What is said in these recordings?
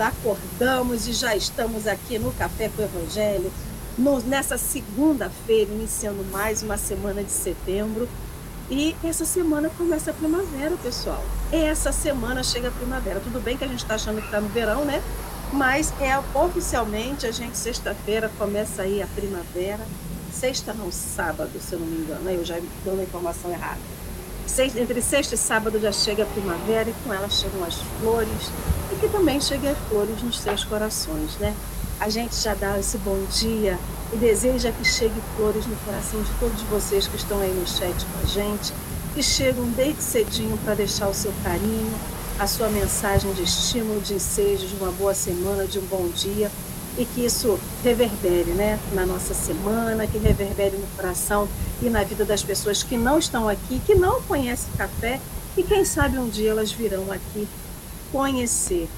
Acordamos e já estamos aqui no Café com o Evangelho, no, nessa segunda-feira, iniciando mais uma semana de setembro. E essa semana começa a primavera, pessoal. Essa semana chega a primavera. Tudo bem que a gente está achando que está no verão, né? Mas é oficialmente a gente, sexta-feira, começa aí a primavera. Sexta não, sábado, se eu não me engano. Eu já dou uma informação errada entre sexta e sábado já chega a primavera e com ela chegam as flores que também cheguem as flores nos seus corações, né? A gente já dá esse bom dia e deseja que chegue flores no coração de todos vocês que estão aí no chat com a gente, que chegam desde cedinho para deixar o seu carinho, a sua mensagem de estímulo, de ensejo, de uma boa semana, de um bom dia e que isso reverbere né, na nossa semana, que reverbere no coração e na vida das pessoas que não estão aqui, que não conhecem café e quem sabe um dia elas virão aqui conhecer.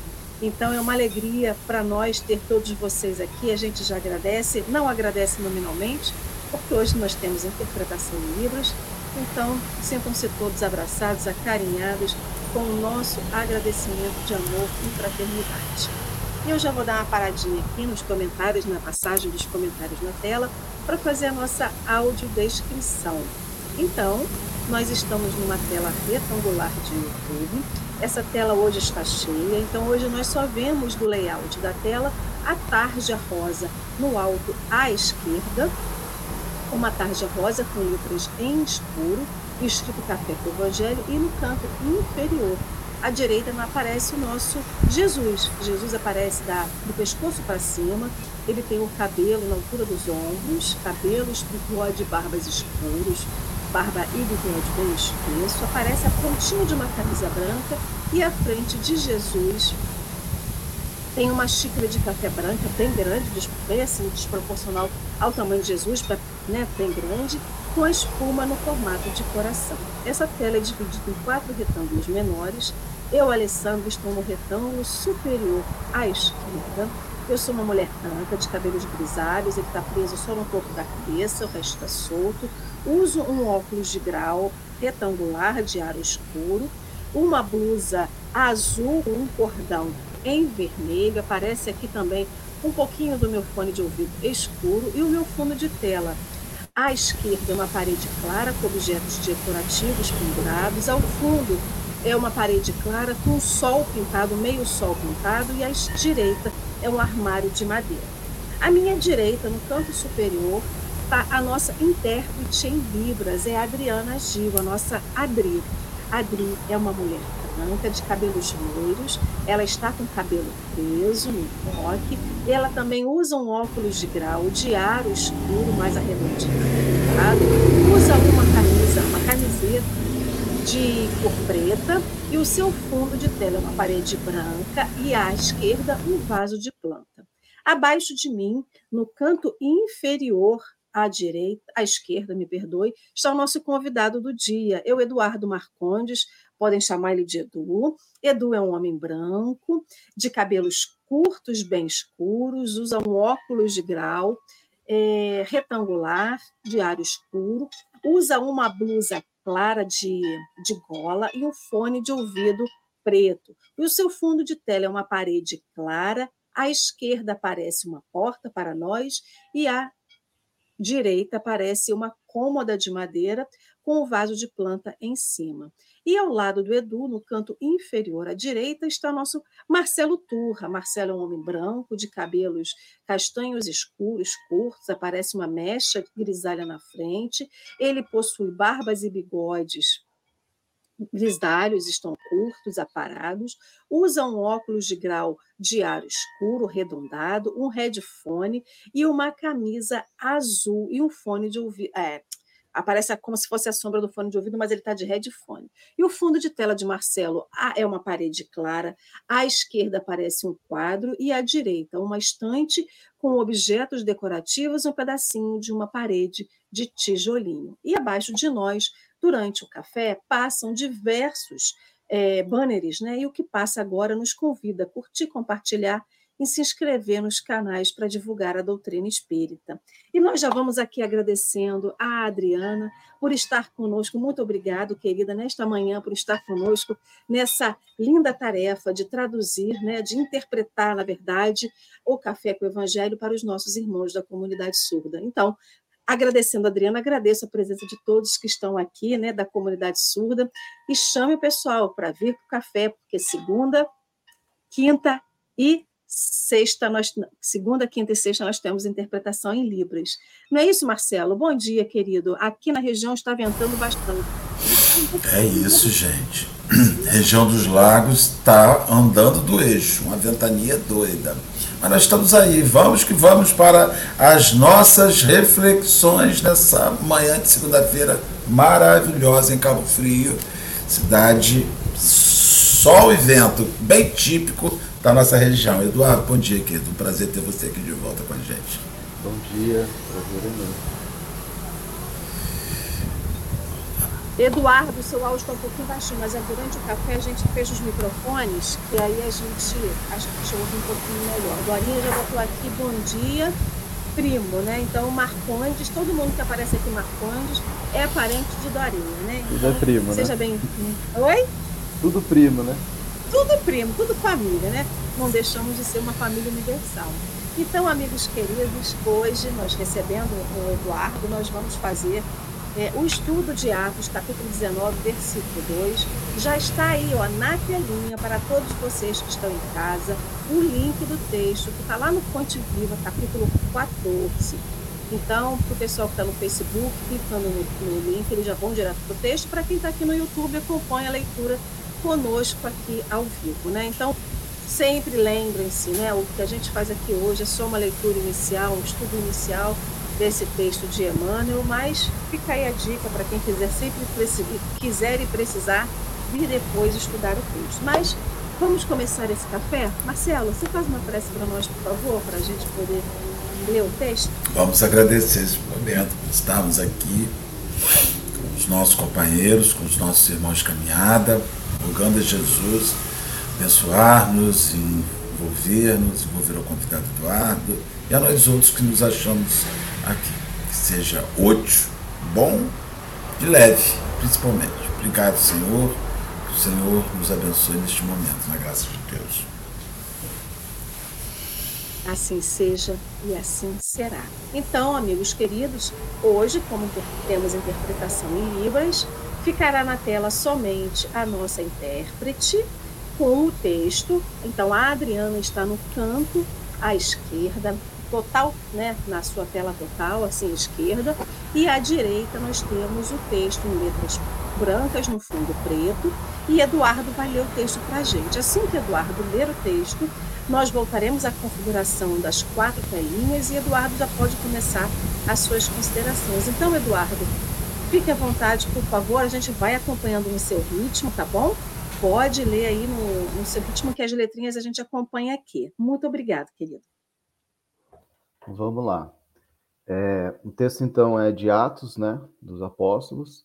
Então é uma alegria para nós ter todos vocês aqui. A gente já agradece, não agradece nominalmente, porque hoje nós temos interpretação de livros. Então sintam-se todos abraçados, acarinhados com o nosso agradecimento de amor e fraternidade. Eu já vou dar uma paradinha aqui nos comentários, na passagem dos comentários na tela, para fazer a nossa audiodescrição. Então, nós estamos numa tela retangular de YouTube. Essa tela hoje está cheia, então hoje nós só vemos do layout da tela a tarja rosa no alto à esquerda, uma tarja rosa com letras em escuro, escrito Café com Evangelho, e no canto inferior à direita aparece o nosso Jesus. Jesus aparece da, do pescoço para cima, ele tem o cabelo na altura dos ombros, cabelos, bigode, barbas escuros, barba e bigode bem espesso. Aparece a pontinha de uma camisa branca e à frente de Jesus tem uma xícara de café branca bem grande, bem assim, desproporcional ao tamanho de Jesus, né, bem grande, com a espuma no formato de coração. Essa tela é dividida em quatro retângulos menores. Eu, Alessandro, estou no retângulo superior à esquerda. Eu sou uma mulher branca, de cabelos grisalhos, ele está preso só no topo da cabeça, o resto está solto. Uso um óculos de grau retangular de aro escuro, uma blusa azul com um cordão em vermelho. Aparece aqui também um pouquinho do meu fone de ouvido escuro e o meu fundo de tela à esquerda, uma parede clara com objetos decorativos pendurados. Ao fundo, é uma parede clara com sol pintado, meio sol pintado, e à direita é um armário de madeira. À minha direita, no canto superior, está a nossa intérprete em Libras, é a Adriana Gil, a nossa Adri. Adri é uma mulher branca, de cabelos loiros, ela está com o cabelo preso no coque, ela também usa um óculos de grau de aro escuro, mais arredondinho, usa uma camisa, uma camiseta de cor preta e o seu fundo de tela é uma parede branca e à esquerda um vaso de planta. Abaixo de mim, no canto inferior à direita, à esquerda, me perdoe, está o nosso convidado do dia, eu, Eduardo Marcondes, podem chamar ele de Edu. Edu é um homem branco, de cabelos curtos, bem escuros, usa um óculos de grau é, retangular, de aro escuro, usa uma blusa clara de, de gola e um fone de ouvido preto. E o seu fundo de tela é uma parede clara, à esquerda aparece uma porta para nós e à direita aparece uma cômoda de madeira com o vaso de planta em cima. E ao lado do Edu, no canto inferior à direita, está nosso Marcelo Turra. Marcelo é um homem branco, de cabelos castanhos escuros, curtos, aparece uma mecha grisalha na frente. Ele possui barbas e bigodes grisalhos, estão curtos, aparados, usa um óculos de grau de aro escuro, arredondado, um headphone e uma camisa azul e um fone de ouvido. É, aparece como se fosse a sombra do fone de ouvido, mas ele está de headphone. E o fundo de tela de Marcelo é uma parede clara, à esquerda aparece um quadro e à direita uma estante com objetos decorativos e um pedacinho de uma parede de tijolinho. E abaixo de nós, durante o café, passam diversos é, banners, né? E o que passa agora nos convida a curtir, compartilhar em se inscrever nos canais para divulgar a doutrina espírita. E nós já vamos aqui agradecendo a Adriana por estar conosco. Muito obrigado, querida, nesta manhã, por estar conosco nessa linda tarefa de traduzir, né, de interpretar, na verdade, o Café com o Evangelho para os nossos irmãos da comunidade surda. Então, Agradecendo Adriana, agradeço a presença de todos que estão aqui, né, da comunidade surda, e chame o pessoal para vir para o café, porque segunda, quinta e sexta, nós, segunda, quinta e sexta, nós temos interpretação em Libras. Não é isso, Marcelo? Bom dia, querido. Aqui na região está ventando bastante. É isso, gente. região dos lagos está andando do eixo, uma ventania doida. Mas nós estamos aí, vamos que vamos para as nossas reflexões nessa manhã de segunda-feira maravilhosa em Cabo Frio, cidade sol e vento, bem típico da nossa região. Eduardo, bom dia, querido. Um prazer ter você aqui de volta com a gente. Bom dia, prazer é meu. Eduardo, seu áudio está um pouquinho baixinho, mas é durante o café a gente fecha os microfones e aí a gente acho que ouve um pouquinho melhor. Dorinha já botou aqui, bom dia, primo, né? Então, Marcondes, todo mundo que aparece aqui, Marcondes, é parente de Dorinha, né? Então, Tudo é primo, seja né? Seja bem. Oi? Tudo primo, né? Tudo primo, tudo família, né? Não deixamos de ser uma família universal. Então, amigos queridos, hoje nós recebendo o Eduardo, nós vamos fazer é, o estudo de Atos, capítulo 19, versículo 2, já está aí ó, na telinha para todos vocês que estão em casa, o link do texto que está lá no Fonte Viva, capítulo 14. Então, para o pessoal que está no Facebook, clicando no, no link, eles já vão direto para o texto. Para quem está aqui no YouTube, acompanha a leitura conosco aqui ao vivo. Né? Então, sempre lembrem-se, né, o que a gente faz aqui hoje é só uma leitura inicial, um estudo inicial desse texto de Emmanuel, mas fica aí a dica para quem quiser sempre quiser e precisar vir depois estudar o texto. Mas vamos começar esse café? Marcelo, você faz uma prece para nós, por favor, para a gente poder ler o texto? Vamos agradecer esse momento por estarmos aqui com os nossos companheiros, com os nossos irmãos de caminhada, rogando a Jesus abençoar-nos, envolver-nos, envolver o convidado Eduardo e a nós outros que nos achamos aqui. Que seja útil, bom e leve, principalmente. Obrigado, Senhor. Que o Senhor nos abençoe neste momento, na graça de Deus. Assim seja e assim será. Então, amigos queridos, hoje, como temos interpretação em Libras, ficará na tela somente a nossa intérprete com o texto. Então, a Adriana está no canto à esquerda, total, né, na sua tela total, assim, esquerda, e à direita nós temos o texto em letras brancas no fundo preto, e Eduardo vai ler o texto para a gente. Assim que Eduardo ler o texto, nós voltaremos à configuração das quatro telinhas e Eduardo já pode começar as suas considerações. Então, Eduardo, fique à vontade, por favor, a gente vai acompanhando no seu ritmo, tá bom? Pode ler aí no, no seu ritmo, que as letrinhas a gente acompanha aqui. Muito obrigada, querido. Vamos lá. É, o texto, então, é de Atos, né, dos Apóstolos,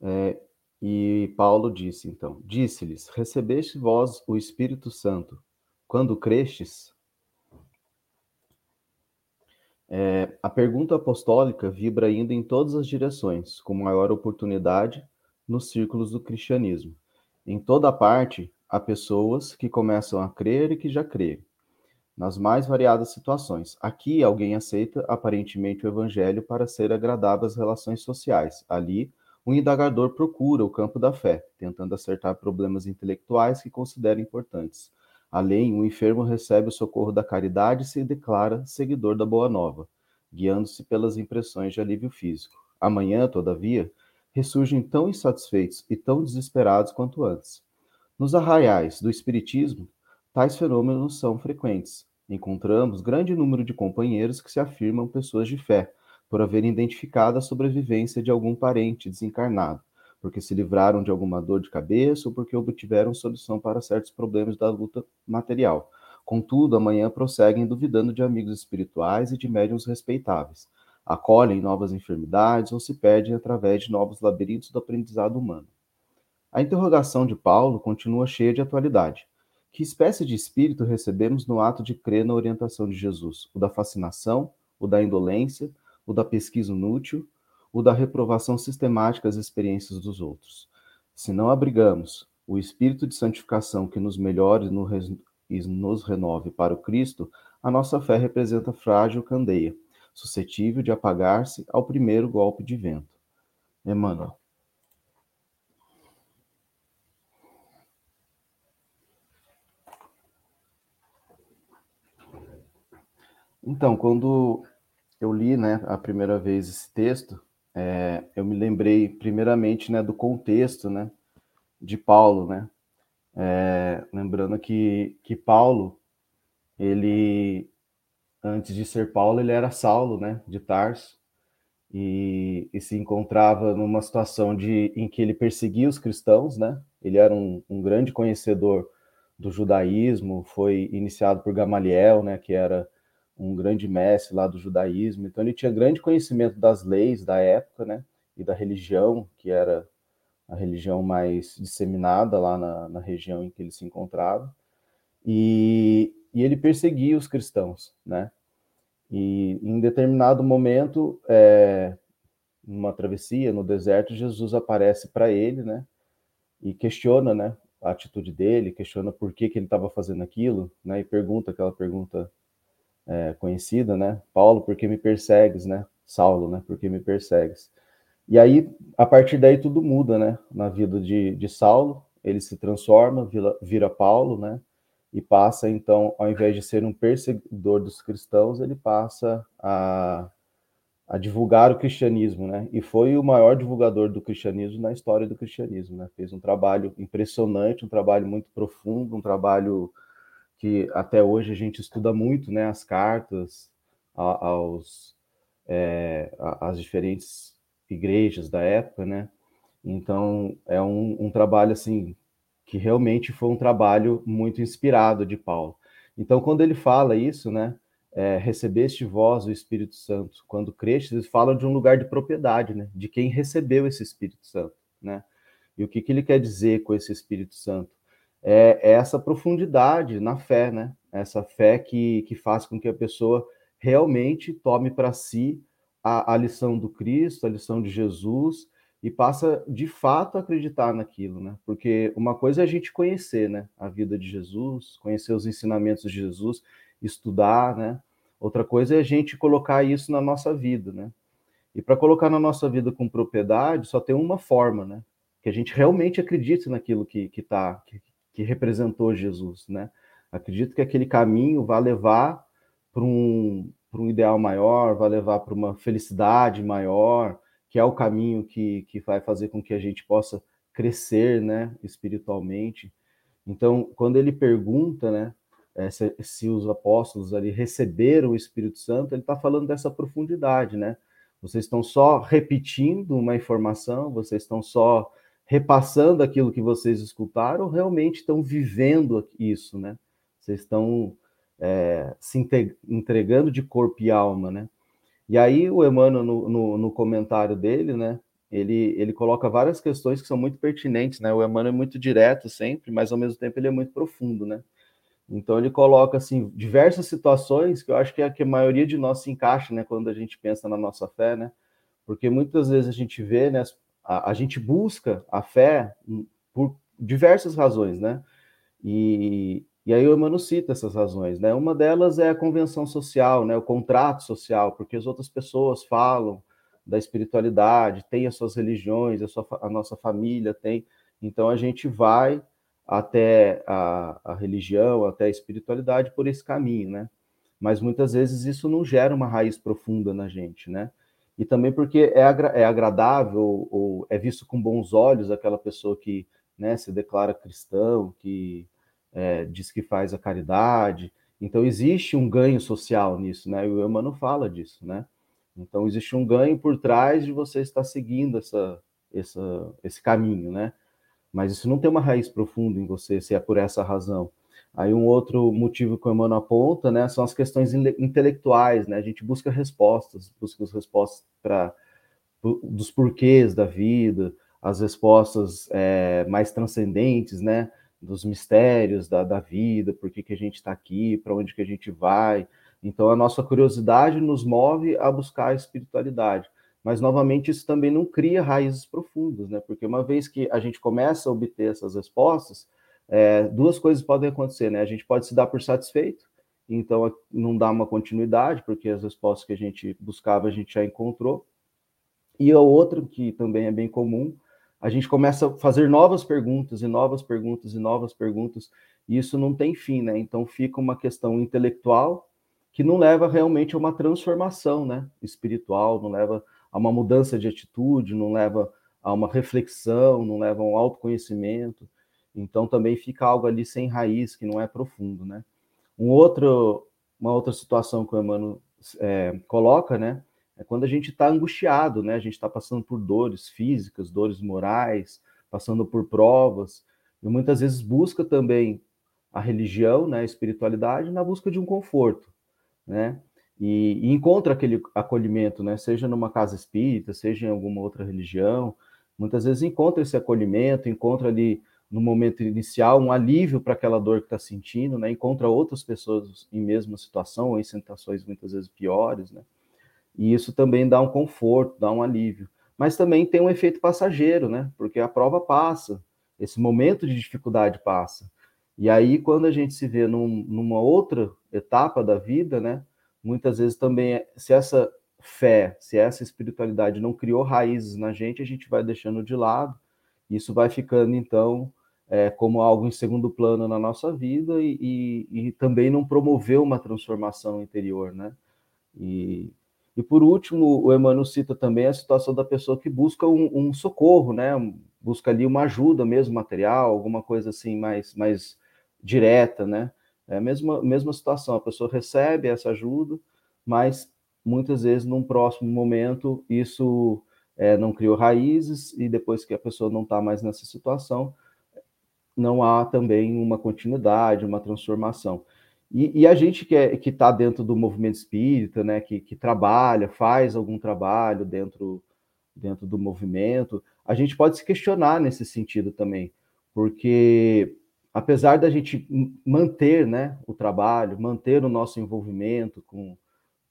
é, e Paulo disse, então, disse-lhes, recebeste vós o Espírito Santo, quando crestes? É, a pergunta apostólica vibra ainda em todas as direções, com maior oportunidade nos círculos do cristianismo. Em toda parte, há pessoas que começam a crer e que já creem nas mais variadas situações. Aqui, alguém aceita aparentemente o evangelho para ser agradável às relações sociais. Ali, o indagador procura o campo da fé, tentando acertar problemas intelectuais que considera importantes. Além, o enfermo recebe o socorro da caridade e se declara seguidor da boa nova, guiando-se pelas impressões de alívio físico. Amanhã, todavia, ressurgem tão insatisfeitos e tão desesperados quanto antes. Nos arraiais do Espiritismo, Tais fenômenos são frequentes. Encontramos grande número de companheiros que se afirmam pessoas de fé, por haverem identificado a sobrevivência de algum parente desencarnado, porque se livraram de alguma dor de cabeça ou porque obtiveram solução para certos problemas da luta material. Contudo, amanhã prosseguem duvidando de amigos espirituais e de médiums respeitáveis. Acolhem novas enfermidades ou se perdem através de novos labirintos do aprendizado humano. A interrogação de Paulo continua cheia de atualidade Que espécie de espírito recebemos no ato de crer na orientação de Jesus? O da fascinação, o da indolência, o da pesquisa inútil, o da reprovação sistemática às experiências dos outros. Se não abrigamos o espírito de santificação que nos melhore e nos renove para o Cristo, a nossa fé representa frágil candeia, suscetível de apagar-se ao primeiro golpe de vento. Emmanuel. Então, quando eu li, né, a primeira vez esse texto, é, eu me lembrei primeiramente, né, do contexto, né, de Paulo, né, é, lembrando que, que Paulo, ele, antes de ser Paulo, ele era Saulo, né, de Tarso, e, e, se encontrava numa situação de, em que ele perseguia os cristãos, né, ele era um, um grande conhecedor do judaísmo, foi iniciado por Gamaliel, né, que era um grande mestre lá do judaísmo, então ele tinha grande conhecimento das leis da época, né, e da religião, que era a religião mais disseminada lá na, na região em que ele se encontrava, e, e, ele perseguia os cristãos, né, e em determinado momento, é, numa travessia no deserto, Jesus aparece para ele, né, e questiona, né, a atitude dele, questiona por que, que ele estava fazendo aquilo, né, e pergunta aquela pergunta é, conhecida, né? Paulo, por que me persegues, né? Saulo, né? Por que me persegues? E aí, a partir daí, tudo muda, né? Na vida de, de Saulo, ele se transforma, vira, vira Paulo, né? E passa, então, ao invés de ser um perseguidor dos cristãos, ele passa a, a divulgar o cristianismo, né? E foi o maior divulgador do cristianismo na história do cristianismo, né? Fez um trabalho impressionante, um trabalho muito profundo, um trabalho que até hoje a gente estuda muito, né, as cartas aos é, às diferentes igrejas da época, né? Então é um, um, trabalho assim que realmente foi um trabalho muito inspirado de Paulo. Então quando ele fala isso, né, é, recebeste vós o Espírito Santo, quando creste, ele fala de um lugar de propriedade, né, de quem recebeu esse Espírito Santo, né? E o que, que ele quer dizer com esse Espírito Santo? É, é essa profundidade na fé, né? Essa fé que, que faz com que a pessoa realmente tome para si a, a lição do Cristo, a lição de Jesus, e passa de fato a acreditar naquilo, né? Porque uma coisa é a gente conhecer, né, a vida de Jesus, conhecer os ensinamentos de Jesus, estudar, né? Outra coisa é a gente colocar isso na nossa vida, né? E para colocar na nossa vida com propriedade, só tem uma forma, né? Que a gente realmente acredite naquilo que que tá que representou Jesus, né? Acredito que aquele caminho vai levar para um, para um ideal maior, vai levar para uma felicidade maior, que é o caminho que, que vai fazer com que a gente possa crescer, né, espiritualmente. Então, quando ele pergunta, né, é, se, se, os apóstolos ali receberam o Espírito Santo, ele está falando dessa profundidade, né? Vocês estão só repetindo uma informação, vocês estão só repassando aquilo que vocês escutaram realmente estão vivendo isso, né? Vocês estão é, se entregando de corpo e alma, né? E aí o Emmanuel, no, no, no, comentário dele, né, ele, ele coloca várias questões que são muito pertinentes, né? O Emmanuel é muito direto sempre, mas ao mesmo tempo ele é muito profundo, né? Então ele coloca, assim, diversas situações que eu acho que é que a maioria de nós se encaixa, né, quando a gente pensa na nossa fé, né? Porque muitas vezes a gente vê, né, a, a gente busca a fé por diversas razões, né? E, e aí o Emmanuel cita essas razões, né? Uma delas é a convenção social, né? O contrato social, porque as outras pessoas falam da espiritualidade, tem as suas religiões, a, sua, a nossa família tem. Então a gente vai até a, a religião, até a espiritualidade por esse caminho, né? Mas muitas vezes isso não gera uma raiz profunda na gente, né? E também porque é, agra é agradável ou é visto com bons olhos aquela pessoa que né, se declara cristão, que é, diz que faz a caridade. Então existe um ganho social nisso, né? E o Emmanuel fala disso, né? Então existe um ganho por trás de você estar seguindo essa, essa, esse caminho, né? Mas isso não tem uma raiz profunda em você, se é por essa razão. Aí um outro motivo que o Emmanuel aponta, né, são as questões intelectuais, né? A gente busca respostas, busca as respostas para dos porquês da vida, as respostas é, mais transcendentes, né, dos mistérios da, da vida, por que, que a gente está aqui, para onde que a gente vai. Então, a nossa curiosidade nos move a buscar a espiritualidade. Mas, novamente, isso também não cria raízes profundas, né? Porque uma vez que a gente começa a obter essas respostas, é, duas coisas podem acontecer, né? A gente pode se dar por satisfeito, então não dá uma continuidade, porque as respostas que a gente buscava a gente já encontrou. E a outra, que também é bem comum, a gente começa a fazer novas perguntas e novas perguntas e novas perguntas, e isso não tem fim, né? Então fica uma questão intelectual que não leva realmente a uma transformação, né? Espiritual, não leva a uma mudança de atitude, não leva a uma reflexão, não leva a um autoconhecimento. Então também fica algo ali sem raiz, que não é profundo, né? Um outro, uma outra situação que o Emmanuel é, coloca, né? É quando a gente está angustiado, né? A gente está passando por dores físicas, dores morais, passando por provas, e muitas vezes busca também a religião, né, a espiritualidade, na busca de um conforto, né? E, e, encontra aquele acolhimento, né? Seja numa casa espírita, seja em alguma outra religião, muitas vezes encontra esse acolhimento, encontra ali no momento inicial um alívio para aquela dor que está sentindo, né? Encontra outras pessoas em mesma situação ou em situações muitas vezes piores, né? E isso também dá um conforto, dá um alívio. Mas também tem um efeito passageiro, né? Porque a prova passa, esse momento de dificuldade passa. E aí, quando a gente se vê num, numa outra etapa da vida, né? Muitas vezes também, se essa fé, se essa espiritualidade não criou raízes na gente, a gente vai deixando de lado. Isso vai ficando, então, é, como algo em segundo plano na nossa vida e, e, e também não promoveu uma transformação interior, né? E e por último, o Emmanuel cita também a situação da pessoa que busca um, um socorro, né? Busca ali uma ajuda mesmo material, alguma coisa assim mais, mais direta, né? É a mesma, mesma situação, a pessoa recebe essa ajuda, mas muitas vezes num próximo momento isso é, não criou raízes e depois que a pessoa não está mais nessa situação, não há também uma continuidade, uma transformação. E, e, a gente que é, está dentro do movimento espírita, né, que, que, trabalha, faz algum trabalho dentro, dentro do movimento, a gente pode se questionar nesse sentido também, porque apesar da gente manter né, o trabalho, manter o nosso envolvimento com,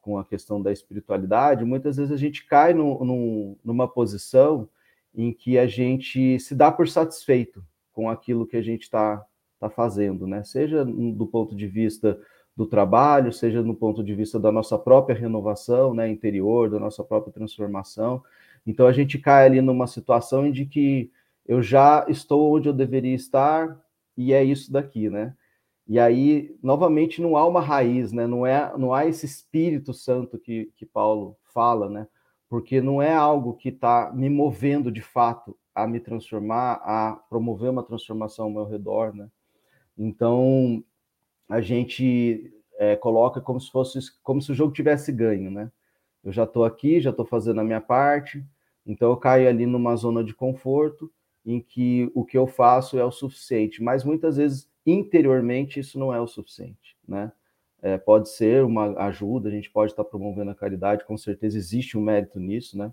com a questão da espiritualidade, muitas vezes a gente cai no, no, numa posição em que a gente se dá por satisfeito com aquilo que a gente está está fazendo, né? Seja do ponto de vista do trabalho, seja no ponto de vista da nossa própria renovação, né, interior, da nossa própria transformação. Então a gente cai ali numa situação de que eu já estou onde eu deveria estar e é isso daqui, né? E aí, novamente, não há uma raiz, né? Não, é, não há esse Espírito Santo que, que Paulo fala, né? Porque não é algo que está me movendo de fato a me transformar, a promover uma transformação ao meu redor, né? Então, a gente é, coloca como se fosse como se o jogo tivesse ganho, né? Eu já estou aqui, já estou fazendo a minha parte, então eu caio ali numa zona de conforto em que o que eu faço é o suficiente, mas muitas vezes interiormente isso não é o suficiente, né? É, pode ser uma ajuda, a gente pode estar promovendo a caridade, com certeza existe um mérito nisso, né?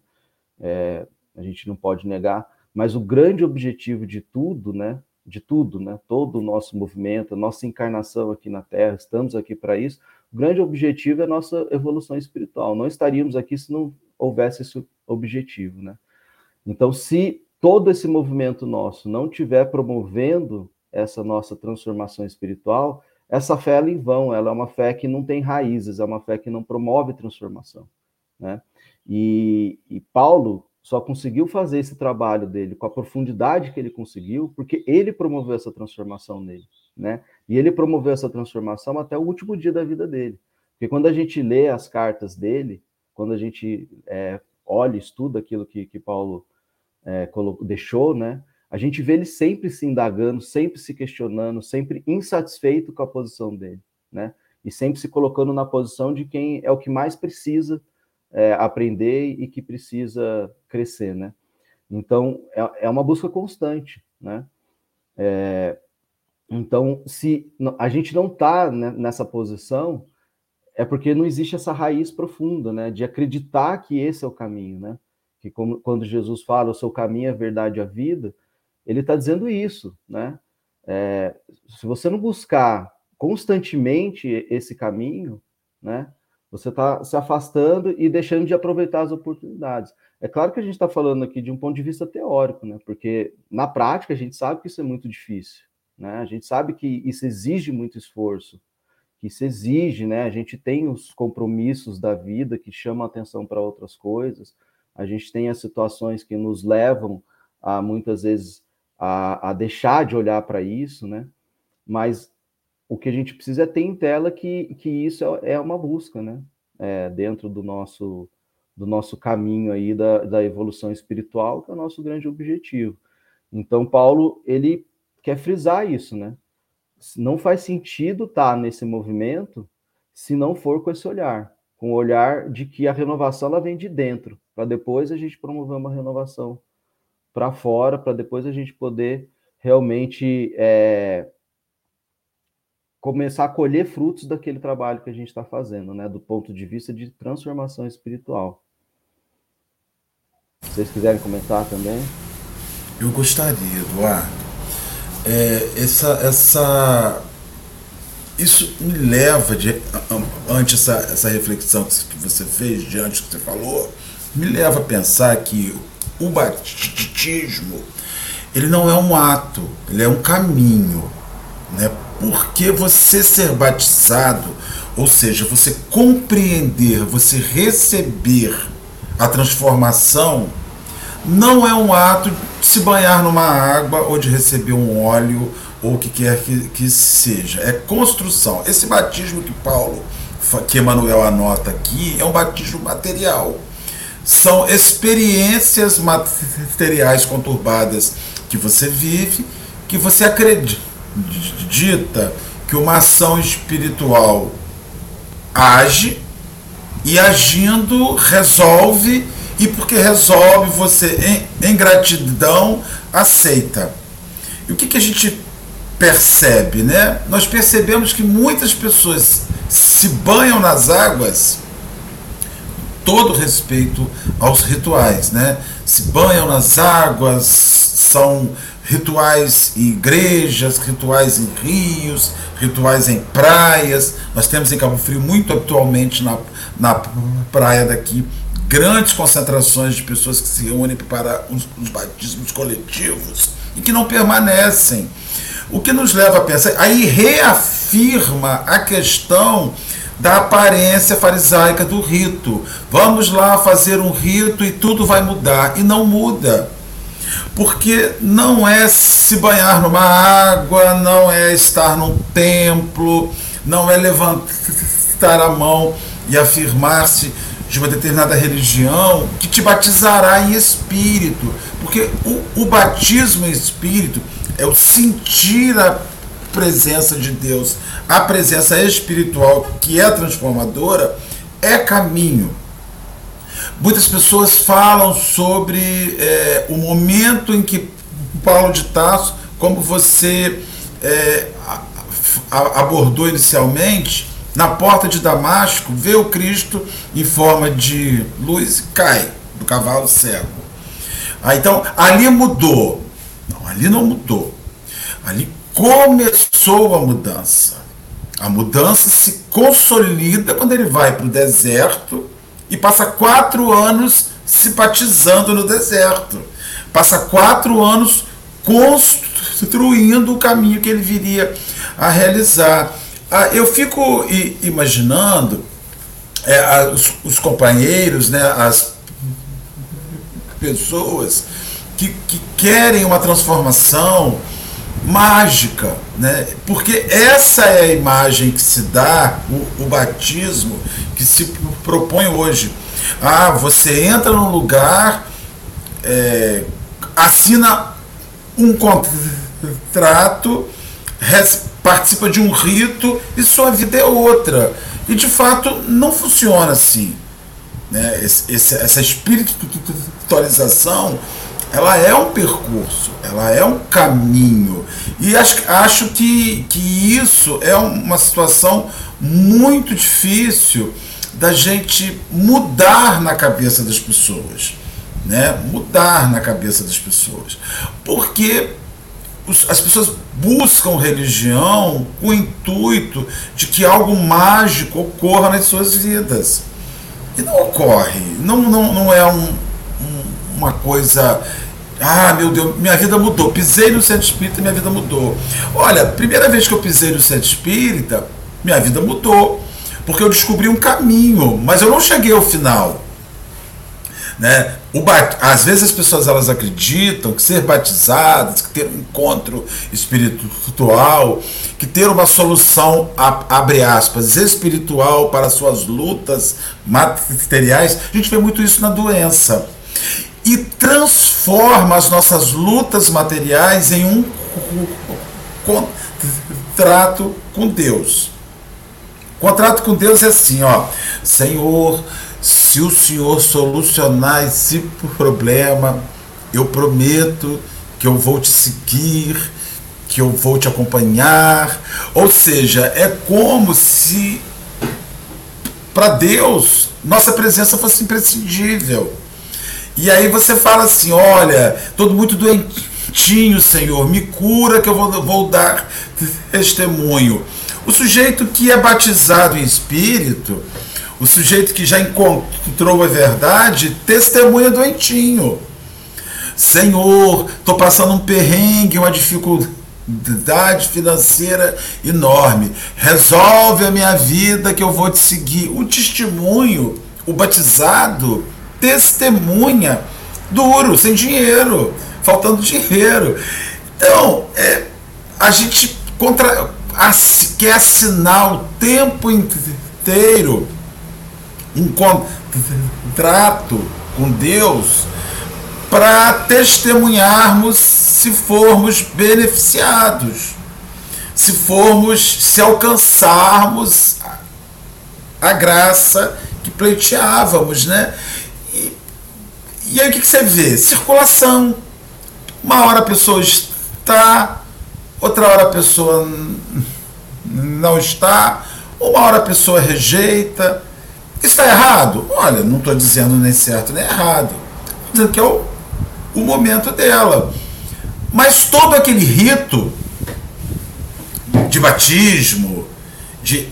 É, a gente não pode negar, mas o grande objetivo de tudo, né, de tudo, né? Todo o nosso movimento, a nossa encarnação aqui na Terra, estamos aqui para isso. O grande objetivo é a nossa evolução espiritual. Não estaríamos aqui se não houvesse esse objetivo, né? Então, se todo esse movimento nosso não estiver promovendo essa nossa transformação espiritual, essa fé é em vão, ela é uma fé que não tem raízes, é uma fé que não promove transformação, né? E, e Paulo, só conseguiu fazer esse trabalho dele com a profundidade que ele conseguiu, porque ele promoveu essa transformação nele, né? E ele promoveu essa transformação até o último dia da vida dele. Porque quando a gente lê as cartas dele, quando a gente é, olha, estuda aquilo que, que Paulo é, deixou, né? A gente vê ele sempre se indagando, sempre se questionando, sempre insatisfeito com a posição dele, né? E sempre se colocando na posição de quem é o que mais precisa é, aprender e que precisa crescer, né? Então, é, é uma busca constante, né? É, então, se a gente não está né, nessa posição, é porque não existe essa raiz profunda, né? De acreditar que esse é o caminho, né? Que como, quando Jesus fala o seu caminho é a verdade e a vida, ele está dizendo isso, né? É, se você não buscar constantemente esse caminho, né, você está se afastando e deixando de aproveitar as oportunidades. É claro que a gente está falando aqui de um ponto de vista teórico, né, porque na prática a gente sabe que isso é muito difícil. Né? A gente sabe que isso exige muito esforço, que isso exige, né? A gente tem os compromissos da vida que chamam atenção para outras coisas, a gente tem as situações que nos levam a muitas vezes a, a deixar de olhar para isso, né? Mas o que a gente precisa é ter em tela que, que isso é, é uma busca, né? É, dentro do nosso do nosso caminho aí da, da evolução espiritual, que é o nosso grande objetivo. Então, Paulo, ele quer frisar isso, né? Não faz sentido estar tá nesse movimento se não for com esse olhar, com o olhar de que a renovação ela vem de dentro, para depois a gente promover uma renovação para fora, para depois a gente poder realmente é, começar a colher frutos daquele trabalho que a gente está fazendo, né? Do ponto de vista de transformação espiritual. Se vocês quiserem comentar também. Eu gostaria, Eduardo, é, essa, essa, isso me leva, de, ante essa, essa reflexão que você fez, diante do que você falou, me leva a pensar que o batismo ele não é um ato, ele é um caminho. Né? Porque você ser batizado, ou seja, você compreender, você receber a transformação, não é um ato de se banhar numa água ou de receber um óleo ou o que quer que, que seja. É construção. Esse batismo que Paulo, que Emmanuel anota aqui, é um batismo material. São experiências materiais conturbadas que você vive, que você acredita que uma ação espiritual age e agindo resolve e porque resolve, você, em, em gratidão, aceita. E o que, que a gente percebe, né? Nós percebemos que muitas pessoas se banham nas águas, todo respeito aos rituais, né? Se banham nas águas, são rituais em igrejas, rituais em rios, rituais em praias. Nós temos em Cabo Frio muito habitualmente na, na praia daqui grandes concentrações de pessoas que se reúnem para os, os batismos coletivos e que não permanecem. O que nos leva a pensar, aí reafirma a questão da aparência farisaica do rito. Vamos lá fazer um rito e tudo vai mudar. E não muda. Porque não é se banhar numa água, não é estar num templo, não é levantar a mão e afirmar-se de uma determinada religião que te batizará em espírito. Porque o, o batismo em espírito é o sentir a presença de Deus, a presença espiritual que é transformadora, é caminho. Muitas pessoas falam sobre é, o momento em que Paulo de Tarso, como você é, abordou inicialmente, na porta de Damasco, vê o Cristo em forma de luz e cai do cavalo cego. Ah, então, ali mudou. Não, ali não mudou. Ali começou a mudança. A mudança se consolida quando ele vai para o deserto e passa quatro anos se batizando no deserto. Passa quatro anos construindo o caminho que ele viria a realizar. Ah, eu fico imaginando é, os, os, companheiros, né, as pessoas que, que querem uma transformação mágica, né? porque essa é a imagem que se dá, o, o batismo que se propõe hoje. Ah, você entra num lugar, é, assina um contrato, participa de um rito e sua vida é outra. E de fato não funciona assim. Né? Esse, essa espiritualização ela é um percurso, ela é um caminho. E acho, acho que, que isso é uma situação muito difícil da gente mudar na cabeça das pessoas. Né? Mudar na cabeça das pessoas. Porque as pessoas buscam religião com o intuito de que algo mágico ocorra nas suas vidas. E não ocorre. Não, não, não é um, um, uma coisa. Ah, meu Deus, minha vida mudou. Pisei no centro espírita minha vida mudou. Olha, primeira vez que eu pisei no centro espírita, minha vida mudou. Porque eu descobri um caminho, mas eu não cheguei ao final. Né? O bat... Às vezes as pessoas elas acreditam que ser batizadas, que ter um encontro espiritual, que ter uma solução, abre aspas, espiritual para suas lutas materiais, a gente vê muito isso na doença. E transforma as nossas lutas materiais em um contrato com Deus. O contrato com Deus é assim, ó, Senhor, se o Senhor solucionar esse problema, eu prometo que eu vou te seguir, que eu vou te acompanhar. Ou seja, é como se para Deus nossa presença fosse imprescindível. E aí você fala assim: olha, todo muito doentinho, Senhor, me cura que eu vou, vou dar testemunho. O sujeito que é batizado em espírito, o sujeito que já encontrou a verdade testemunha doentinho. Senhor, estou passando um perrengue, uma dificuldade financeira enorme. Resolve a minha vida que eu vou te seguir. O testemunho, o batizado, testemunha duro, sem dinheiro, faltando dinheiro. Então, é, a gente contra, quer assinar o tempo inteiro um contrato com Deus para testemunharmos se formos beneficiados, se formos, se alcançarmos a graça que pleiteávamos, né? E, aí o que, que você vê? Circulação. Uma hora a pessoa está, outra hora a pessoa não está, uma hora a pessoa rejeita, Está errado? Olha, não estou dizendo nem certo nem errado. Estou dizendo que é o, o momento dela. Mas todo aquele rito de batismo, de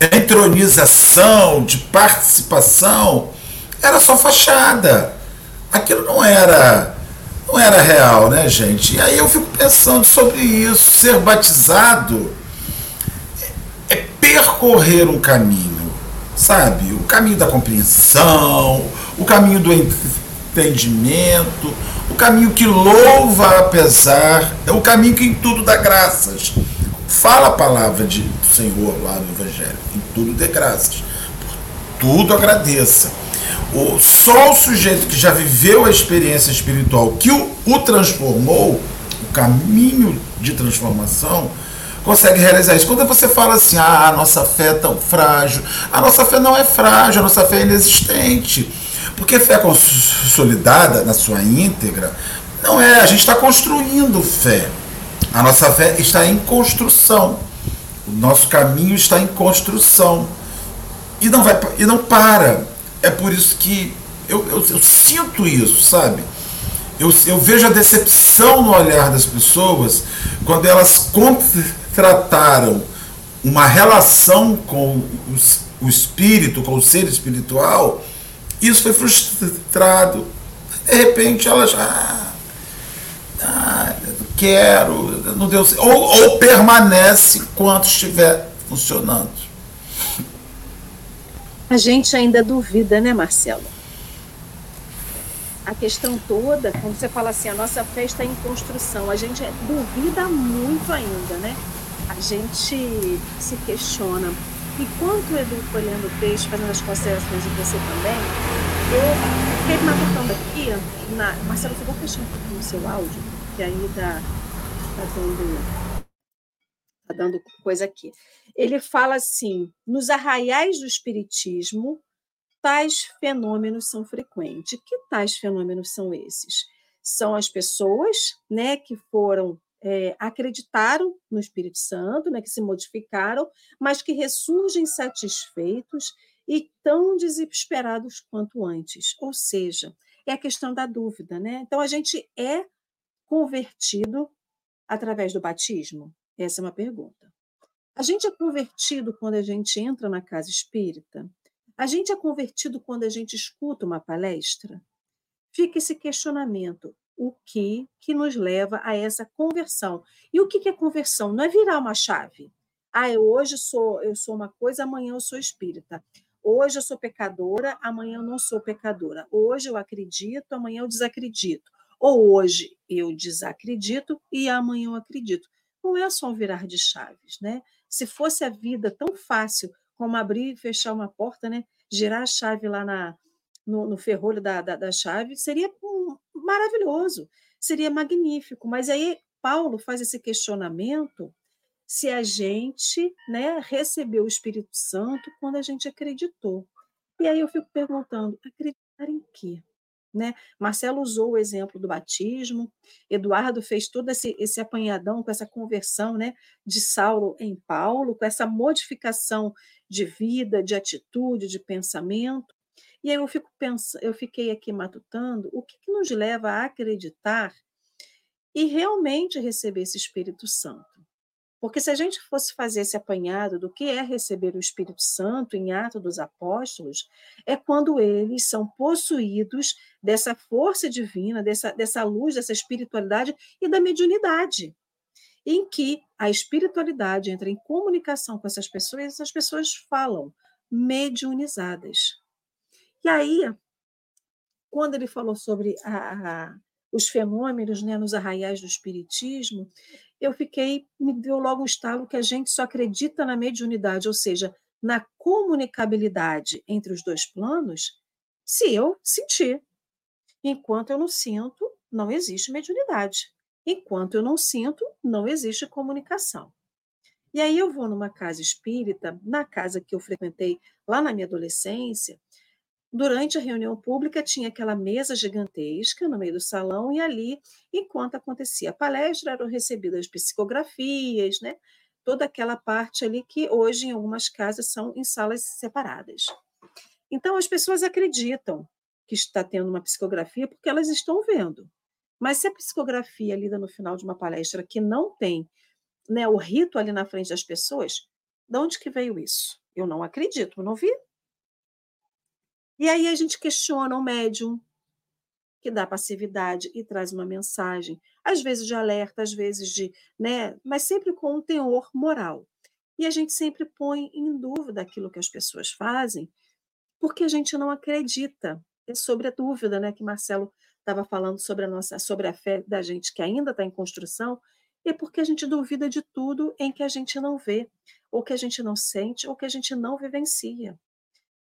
entronização, de participação, era só fachada. Aquilo não era não era real, né, gente? E aí eu fico pensando sobre isso. Ser batizado é percorrer um caminho sabe? O caminho da compreensão, o caminho do entendimento, o caminho que louva apesar, é o caminho que em tudo dá graças. Fala a palavra de, do Senhor lá no Evangelho, em tudo dê graças, por tudo agradeça. O, só o sujeito que já viveu a experiência espiritual que o, o transformou, o caminho de transformação, consegue realizar isso. Quando você fala assim, ah, a nossa fé é tão frágil, a nossa fé não é frágil, a nossa fé é inexistente. Porque fé consolidada na sua íntegra não é, a gente está construindo fé. A nossa fé está em construção. O nosso caminho está em construção. E não, vai, e não para. É por isso que eu, eu, eu sinto isso, sabe? Eu, eu vejo a decepção no olhar das pessoas quando elas trataram uma relação com o espírito, com o ser espiritual, isso foi frustrado. De repente ela já. Ah, quero, não deu. Ou, ou permanece enquanto estiver funcionando. A gente ainda duvida, né, Marcelo? a questão toda, quando você fala assim, a nossa fé está em construção, a gente duvida muito ainda, né? a gente se questiona. Enquanto o Edu foi lendo o texto, fazendo as considerações de você também, eu fiquei matutando aqui, na... Marcelo, você vai fechar um pouquinho o seu áudio, que aí tá, tá dando, tá dando coisa aqui. Ele fala assim, nos arraiais do espiritismo, tais fenômenos são frequentes. Que tais fenômenos são esses? São as pessoas né, que foram é, acreditaram no Espírito Santo, né, que se modificaram, mas que ressurgem satisfeitos e tão desesperados quanto antes. Ou seja, é a questão da dúvida. Né? Então, a gente é convertido através do batismo? Essa é uma pergunta. A gente é convertido quando a gente entra na casa espírita? A gente é convertido quando a gente escuta uma palestra? Fica esse questionamento: o que que nos leva a essa conversão? E o que que é conversão? Não é virar uma chave. Ah, eu hoje sou eu sou uma coisa, amanhã eu sou espírita. Hoje eu sou pecadora, amanhã eu não sou pecadora. Hoje eu acredito, amanhã eu desacredito. Ou hoje eu desacredito e amanhã eu acredito. Não é só um virar de chaves, né? Se fosse a vida tão fácil como abrir e fechar uma porta, né? Girar a chave lá na, no, no ferrolho da, da, da chave, seria um, maravilhoso, seria magnífico. Mas aí Paulo faz esse questionamento se a gente né, recebeu o Espírito Santo quando a gente acreditou. E aí eu fico perguntando, acreditar em quê? Né? Marcelo usou o exemplo do batismo, Eduardo fez todo esse, esse apanhadão com essa conversão né, de Saulo em Paulo, com essa modificação de vida, de atitude, de pensamento. E aí eu, fico pensando, eu fiquei aqui matutando o que, que nos leva a acreditar e realmente receber esse Espírito Santo. Porque se a gente fosse fazer esse apanhado do que é receber o Espírito Santo em Atos dos Apóstolos, é quando eles são possuídos dessa força divina, dessa, dessa luz, dessa espiritualidade e da mediunidade, em que a espiritualidade entra em comunicação com essas pessoas e essas pessoas falam mediunizadas. E aí, quando ele falou sobre a, a, os fenômenos né, nos arraiais do espiritismo, eu fiquei, me deu logo um estalo que a gente só acredita na mediunidade, ou seja, na comunicabilidade entre os dois planos, se eu sentir. Enquanto eu não sinto, não existe mediunidade. Enquanto eu não sinto, não existe comunicação. E aí eu vou numa casa espírita, na casa que eu frequentei lá na minha adolescência, Durante a reunião pública, tinha aquela mesa gigantesca no meio do salão, e ali, enquanto acontecia a palestra, eram recebidas psicografias, né? toda aquela parte ali que hoje, em algumas casas, são em salas separadas. Então, as pessoas acreditam que está tendo uma psicografia porque elas estão vendo. Mas se a psicografia é lida no final de uma palestra que não tem né, o rito ali na frente das pessoas, de onde que veio isso? Eu não acredito, eu não vi, e aí a gente questiona o médium, que dá passividade e traz uma mensagem, às vezes de alerta, às vezes de, né, mas sempre com um teor moral. E a gente sempre põe em dúvida aquilo que as pessoas fazem, porque a gente não acredita. É sobre a dúvida, né, que Marcelo estava falando sobre a nossa, sobre a fé da gente que ainda está em construção, é porque a gente duvida de tudo em que a gente não vê, ou que a gente não sente, ou que a gente não vivencia.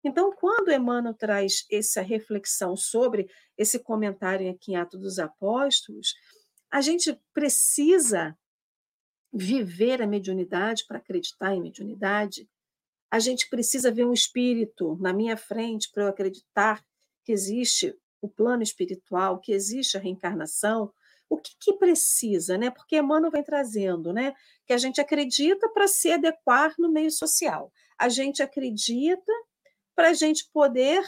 Então, quando Emmanuel traz essa reflexão sobre esse comentário aqui em Atos dos Apóstolos, a gente precisa viver a mediunidade para acreditar em mediunidade. A gente precisa ver um espírito na minha frente para eu acreditar que existe o plano espiritual, que existe a reencarnação. O que, que precisa, né? Porque Emmanuel vem trazendo, né? Que a gente acredita para se adequar no meio social. A gente acredita para a gente poder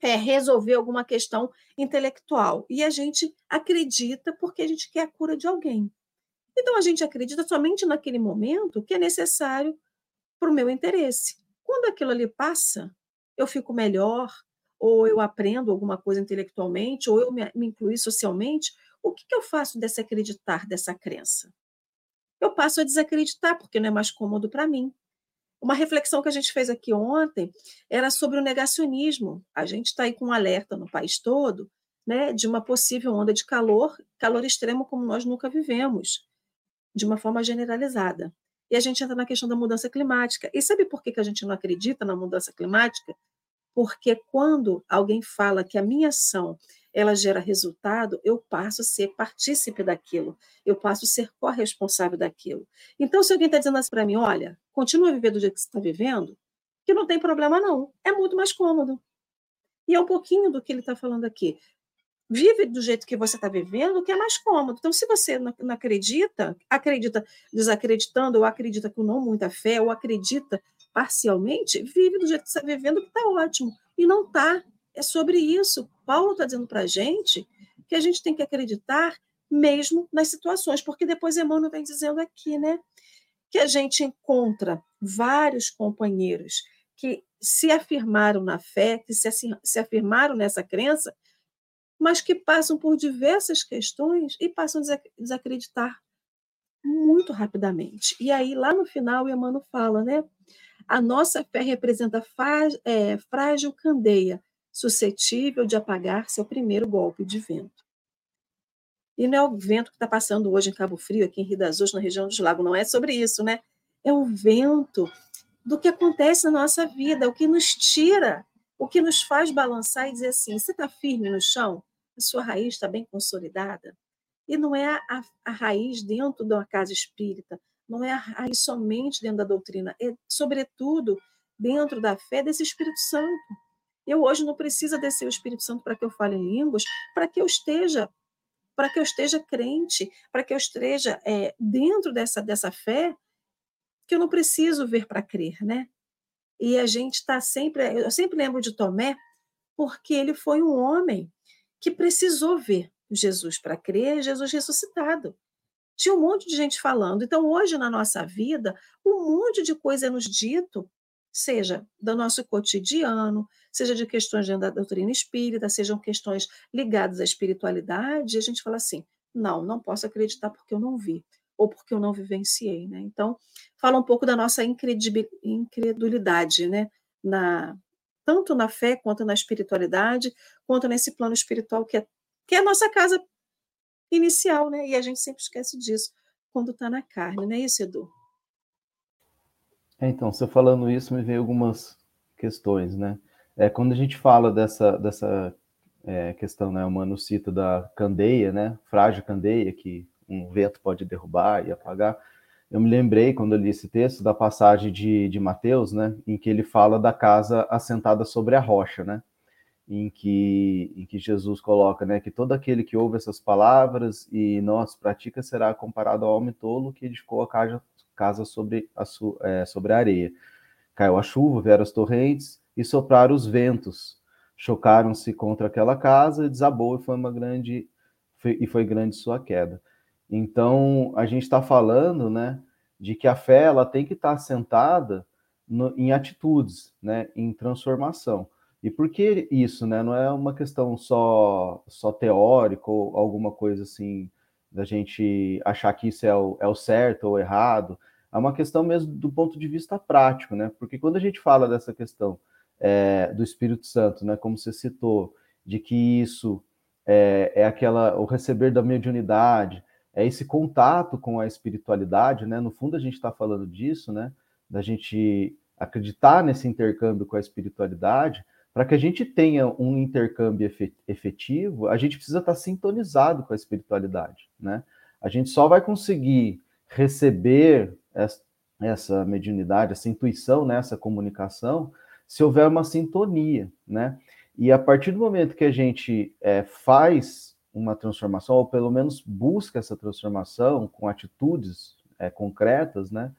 é, resolver alguma questão intelectual. E a gente acredita porque a gente quer a cura de alguém. Então a gente acredita somente naquele momento que é necessário para o meu interesse. Quando aquilo ali passa, eu fico melhor, ou eu aprendo alguma coisa intelectualmente, ou eu me, me incluí socialmente. O que, que eu faço desse acreditar, dessa crença? Eu passo a desacreditar, porque não é mais cômodo para mim. Uma reflexão que a gente fez aqui ontem era sobre o negacionismo. A gente está aí com um alerta no país todo né, de uma possível onda de calor, calor extremo como nós nunca vivemos, de uma forma generalizada. E a gente entra na questão da mudança climática. E sabe por que, que a gente não acredita na mudança climática? Porque quando alguém fala que a minha ação ela gera resultado, eu passo a ser partícipe daquilo, eu passo a ser corresponsável daquilo. Então, se alguém está dizendo assim para mim, olha, continua a viver do jeito que você está vivendo, que não tem problema não, é muito mais cômodo. E é um pouquinho do que ele está falando aqui. Vive do jeito que você está vivendo, que é mais cômodo. Então, se você não acredita, acredita desacreditando, ou acredita com não muita fé, ou acredita parcialmente, vive do jeito que você está vivendo, que está ótimo. E não está. É sobre isso. Paulo está dizendo para a gente que a gente tem que acreditar mesmo nas situações, porque depois Emmanuel vem dizendo aqui, né, que a gente encontra vários companheiros que se afirmaram na fé, que se, afirmaram nessa crença, mas que passam por diversas questões e passam a desacreditar muito rapidamente. E aí, lá no final, Emmanuel fala, né? A nossa fé representa é, frágil candeia, suscetível de apagar seu primeiro golpe de vento. E não é o vento que está passando hoje em Cabo Frio, aqui em Rio das Ostras, na região dos lagos, não é sobre isso, né? É o vento do que acontece na nossa vida, o que nos tira, o que nos faz balançar e dizer assim: você está firme no chão? A sua raiz está bem consolidada? E não é a, a raiz dentro de uma casa espírita, não é a raiz somente dentro da doutrina, é sobretudo dentro da fé desse Espírito Santo. Eu hoje não preciso descer o Espírito Santo para que eu fale em línguas, para que eu esteja para que eu esteja crente, para que eu esteja é, dentro dessa, dessa fé, que eu não preciso ver para crer, né? E a gente está sempre, eu sempre lembro de Tomé, porque ele foi um homem que precisou ver Jesus para crer, Jesus ressuscitado. Tinha um monte de gente falando. Então, hoje na nossa vida, um monte de coisa é nos dito, seja do nosso cotidiano, seja de questões da doutrina espírita, sejam questões ligadas à espiritualidade, a gente fala assim: não, não posso acreditar porque eu não vi, ou porque eu não vivenciei. Né? Então, fala um pouco da nossa incredulidade, né? Na, tanto na fé, quanto na espiritualidade, quanto nesse plano espiritual que é, que é a nossa casa inicial, né? E a gente sempre esquece disso quando está na carne, não é isso, Edu? É, então, você falando isso, me veio algumas questões, né? É, quando a gente fala dessa, dessa é, questão, né, o Mano cita da candeia, né, frágil candeia, que um vento pode derrubar e apagar, eu me lembrei, quando eu li esse texto, da passagem de, de Mateus, né, em que ele fala da casa assentada sobre a rocha, né, em que, em que Jesus coloca, né, que todo aquele que ouve essas palavras e as pratica será comparado ao homem tolo que edificou a casa, casa sobre, a, é, sobre a areia. Caiu a chuva, vieram as torrentes, e sopraram os ventos. Chocaram-se contra aquela casa, desabou e foi uma grande foi, e foi grande sua queda. Então a gente está falando, né, de que a fé ela tem que estar tá assentada no, em atitudes, né, em transformação. E por que isso, né? Não é uma questão só só teórica ou alguma coisa assim da gente achar que isso é o, é o certo ou errado. É uma questão mesmo do ponto de vista prático, né? Porque quando a gente fala dessa questão é, do Espírito Santo, né? Como você citou, de que isso é, é aquela o receber da mediunidade, é esse contato com a espiritualidade, né? No fundo a gente está falando disso, né? Da gente acreditar nesse intercâmbio com a espiritualidade, para que a gente tenha um intercâmbio efetivo, a gente precisa estar tá sintonizado com a espiritualidade, né? A gente só vai conseguir receber essa, mediunidade, essa intuição, né, comunicação, se houver uma sintonia, né? E a partir do momento que a gente é, faz uma transformação, ou pelo menos busca essa transformação com atitudes é, concretas, né?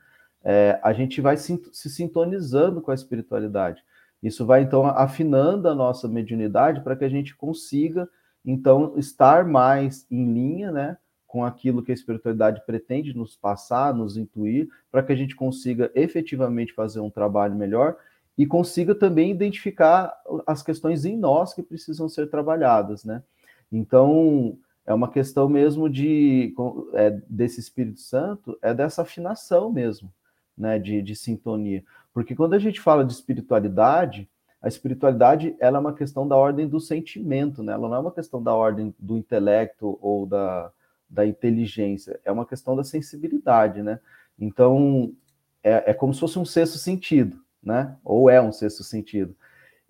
É, a gente vai se sintonizando com a espiritualidade. Isso vai, então, afinando a nossa mediunidade para que a gente consiga, então, estar mais em linha, né? Com aquilo que a espiritualidade pretende nos passar, nos intuir, para que a gente consiga efetivamente fazer um trabalho melhor e consiga também identificar as questões em nós que precisam ser trabalhadas, né? Então, é uma questão mesmo de é, desse Espírito Santo, é dessa afinação mesmo, né, de, de sintonia. Porque quando a gente fala de espiritualidade, a espiritualidade ela é uma questão da ordem do sentimento, né? Ela não é uma questão da ordem do intelecto ou da, da inteligência, é uma questão da sensibilidade, né? Então, é, é como se fosse um sexto sentido, né? Ou é um sexto sentido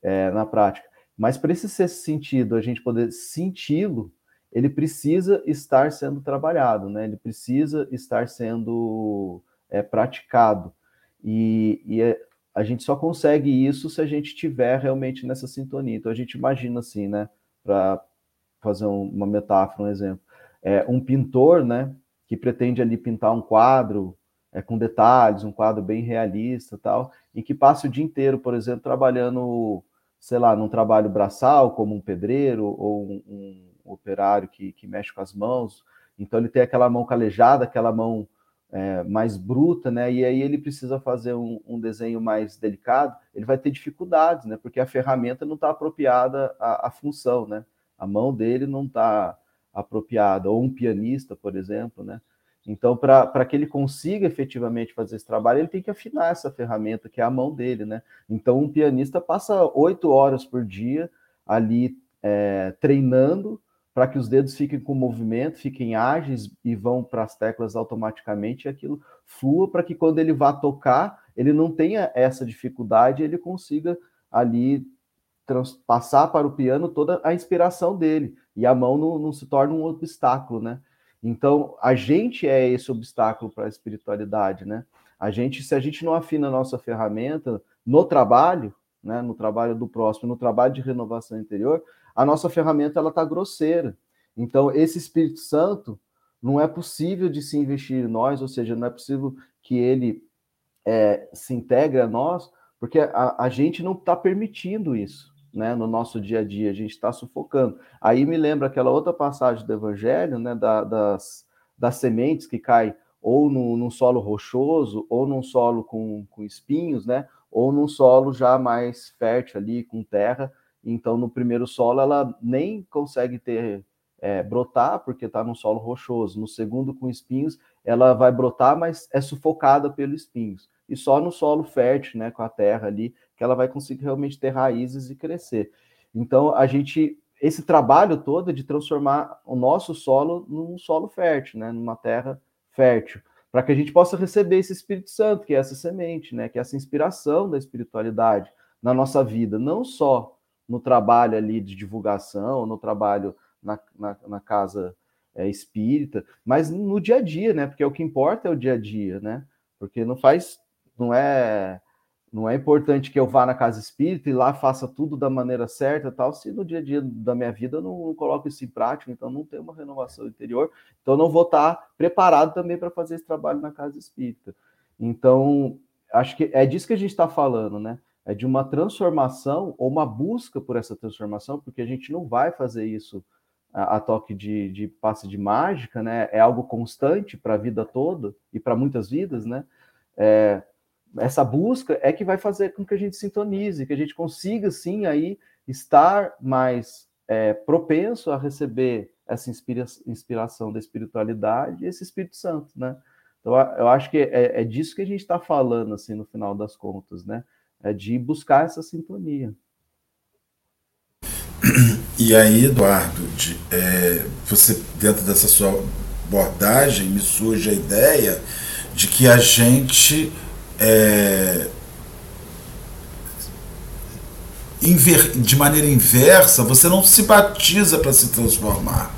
é, na prática. Mas para esse sexto sentido a gente poder senti-lo, ele precisa estar sendo trabalhado, né? Ele precisa estar sendo é, praticado. E, e é, a gente só consegue isso se a gente tiver realmente nessa sintonia. Então a gente imagina assim, né? Para fazer um, uma metáfora, um exemplo. É, um pintor, né? Que pretende ali pintar um quadro é, com detalhes, um quadro bem realista tal, em que passa o dia inteiro, por exemplo, trabalhando, sei lá, num trabalho braçal, como um pedreiro ou um, um operário que, que mexe com as mãos, Então ele tem aquela mão calejada, aquela mão é, mais bruta, né? E aí ele precisa fazer um, um, desenho mais delicado, ele vai ter dificuldades, né? Porque a ferramenta não está apropriada à, à, função, né? A mão dele não está apropriada, ou um pianista, por exemplo, né? Então, para que ele consiga efetivamente fazer esse trabalho, ele tem que afinar essa ferramenta, que é a mão dele, né? Então, um pianista passa oito horas por dia ali é, treinando para que os dedos fiquem com movimento, fiquem ágeis e vão para as teclas automaticamente e aquilo flua para que quando ele vá tocar, ele não tenha essa dificuldade, ele consiga ali passar para o piano toda a inspiração dele e a mão não, não se torna um obstáculo, né? Então, a gente é esse obstáculo para a espiritualidade, né? A gente, se a gente não afina a nossa ferramenta no trabalho, né, no trabalho do próximo, no trabalho de renovação interior, a nossa ferramenta ela está grosseira. Então, esse Espírito Santo não é possível de se investir em nós, ou seja, não é possível que ele é, se integre a nós, porque a, a gente não está permitindo isso né, no nosso dia a dia, a gente está sufocando. Aí me lembra aquela outra passagem do Evangelho, né, da, das, das sementes que caem ou no, num solo rochoso, ou num solo com, com espinhos, né, ou num solo já mais fértil ali, com terra, então, no primeiro solo, ela nem consegue ter é, brotar, porque está num solo rochoso. No segundo, com espinhos, ela vai brotar, mas é sufocada pelos espinhos. E só no solo fértil, né, com a terra ali, que ela vai conseguir realmente ter raízes e crescer. Então, a gente, esse trabalho todo é de transformar o nosso solo num solo fértil, né, numa terra fértil, para que a gente possa receber esse Espírito Santo, que é essa semente, né, que é essa inspiração da espiritualidade na nossa vida, não só no trabalho ali de divulgação, no trabalho na, na, na casa é, espírita, mas no dia a dia, né? Porque o que importa é o dia a dia, né? Porque não faz, não é, não é importante que eu vá na casa espírita e lá faça tudo da maneira certa, tal, se no dia a dia da minha vida eu não, não coloco isso em prática, então não tem uma renovação interior, então não vou estar preparado também para fazer esse trabalho na casa espírita. Então, acho que é disso que a gente está falando, né? é de uma transformação ou uma busca por essa transformação, porque a gente não vai fazer isso a, a toque de, de, passe de mágica, né? É algo constante para a vida toda e para muitas vidas, né? É, essa busca é que vai fazer com que a gente sintonize, que a gente consiga, sim, aí estar mais é, propenso a receber essa inspira inspiração da espiritualidade e esse Espírito Santo, né? Então, eu acho que é, é disso que a gente está falando, assim, no final das contas, né? é de buscar essa sintonia. E aí, Eduardo, de, é, você dentro dessa sua abordagem me surge a ideia de que a gente é, inver, de maneira inversa, você não se batiza para se transformar.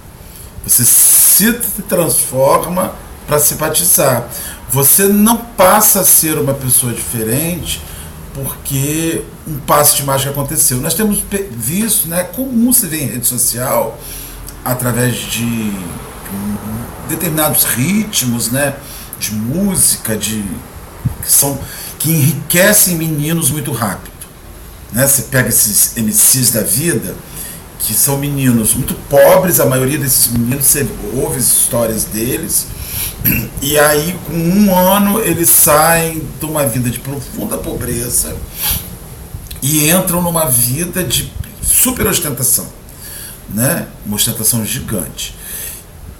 Você se transforma para se batizar. Você não passa a ser uma pessoa diferente porque um passe de mágica aconteceu. Nós temos visto, né, comum se ver em rede social, através de determinados ritmos, né, de música, de que são que enriquecem meninos muito rápido. Né? Você pega esses MCs da vida, que são meninos muito pobres, a maioria desses meninos, você ouve as histórias deles, e aí, com um ano, eles saem de uma vida de profunda pobreza e entram numa vida de super ostentação, né? Uma ostentação gigante.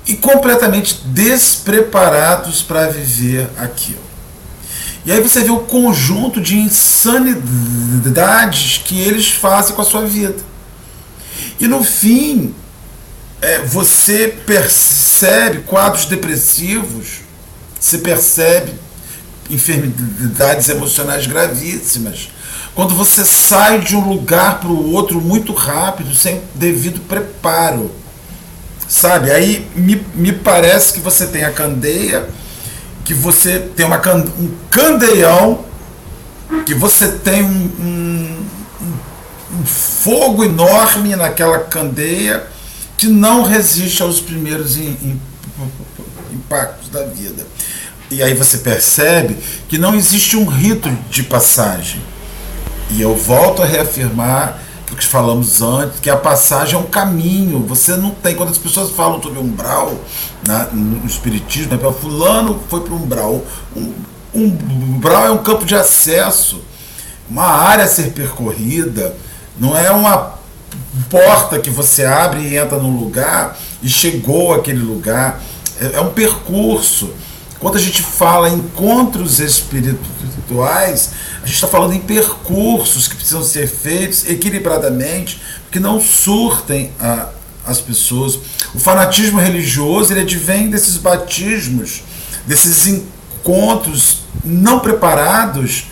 E completamente despreparados para viver aquilo. E aí você vê o conjunto de insanidades que eles fazem com a sua vida. E no fim, é, você percebe quadros depressivos, você percebe enfermidades emocionais gravíssimas. Quando você sai de um lugar para o outro muito rápido, sem devido preparo. Sabe? Aí me, me parece que você tem a candeia, que você tem uma, um candeião, que você tem um, um, um fogo enorme naquela candeia que não resiste aos primeiros in, in, impactos da vida. E aí você percebe que não existe um rito de passagem. E eu volto a reafirmar do que falamos antes, que a passagem é um caminho. Você não tem. Quando as pessoas falam sobre umbral né, no Espiritismo, né, fulano foi para o umbral. Um, um é um campo de acesso, uma área a ser percorrida, não é uma porta que você abre e entra num lugar e chegou àquele lugar. É, é um percurso. Quando a gente fala em encontros espirituais, a gente está falando em percursos que precisam ser feitos equilibradamente, que não surtem a, as pessoas. O fanatismo religioso ele advém desses batismos, desses encontros não preparados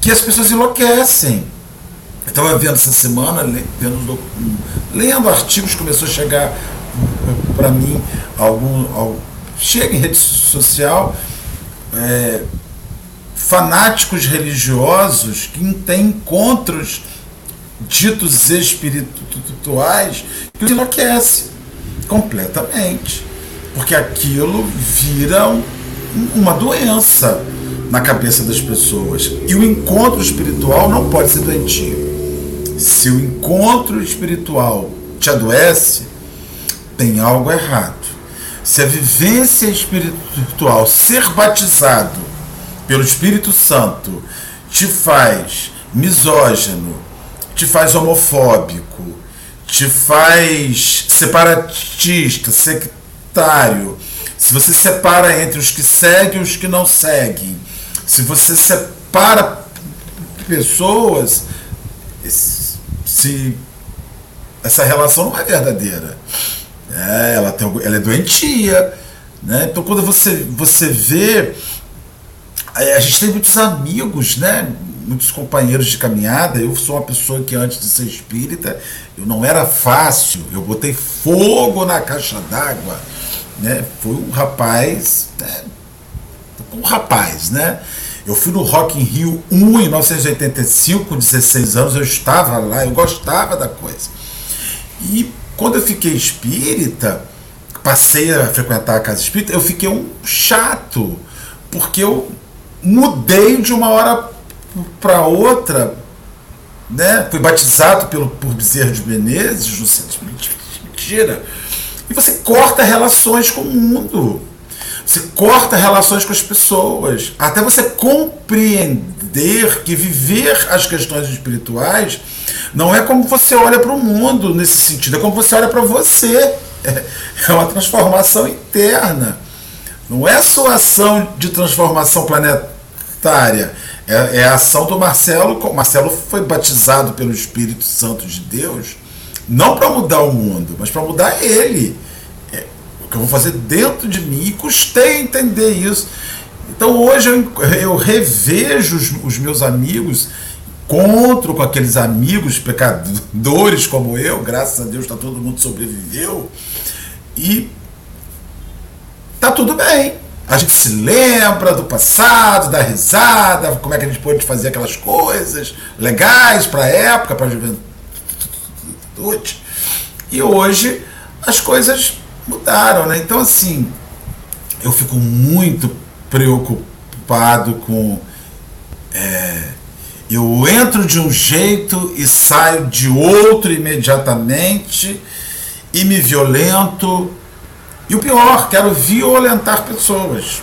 que as pessoas enlouquecem. Eu estava vendo essa semana, lendo, lendo artigos, começou a chegar para mim algum, algum, chega em rede social é, fanáticos religiosos que têm encontros ditos espirituais que os enlouquece completamente. Porque aquilo vira um, uma doença na cabeça das pessoas. E o encontro espiritual não pode ser doentio. Se o encontro espiritual te adoece, tem algo errado. Se a vivência espiritual, ser batizado pelo Espírito Santo, te faz misógino, te faz homofóbico, te faz separatista, sectário, se você separa entre os que seguem e os que não seguem, se você separa pessoas, se essa relação não é verdadeira. É, ela, tem, ela é doentia. Né? Então quando você, você vê. A gente tem muitos amigos, né? Muitos companheiros de caminhada. Eu sou uma pessoa que antes de ser espírita, eu não era fácil. Eu botei fogo na caixa d'água. Né? Foi um rapaz. Né? Um rapaz, né? Eu fui no Rock in Rio 1 em 1985, com 16 anos, eu estava lá, eu gostava da coisa. E quando eu fiquei espírita, passei a frequentar a casa espírita, eu fiquei um chato, porque eu mudei de uma hora para outra, né? Fui batizado pelo, por Bezerra de Menezes, no centro mentira. E você corta relações com o mundo. Você corta relações com as pessoas. Até você compreender que viver as questões espirituais não é como você olha para o mundo nesse sentido, é como você olha para você. É uma transformação interna. Não é sua ação de transformação planetária. É, é a ação do Marcelo. Marcelo foi batizado pelo Espírito Santo de Deus, não para mudar o mundo, mas para mudar ele. É, o que eu vou fazer dentro de mim. E custei entender isso. Então hoje eu, eu revejo os, os meus amigos encontro com aqueles amigos pecadores como eu, graças a Deus tá todo mundo sobreviveu e tá tudo bem. A gente se lembra do passado, da risada, como é que a gente pôde fazer aquelas coisas legais para a época, para a juventude. E hoje as coisas mudaram, né? Então assim, eu fico muito preocupado com é, eu entro de um jeito e saio de outro imediatamente e me violento. E o pior, quero violentar pessoas.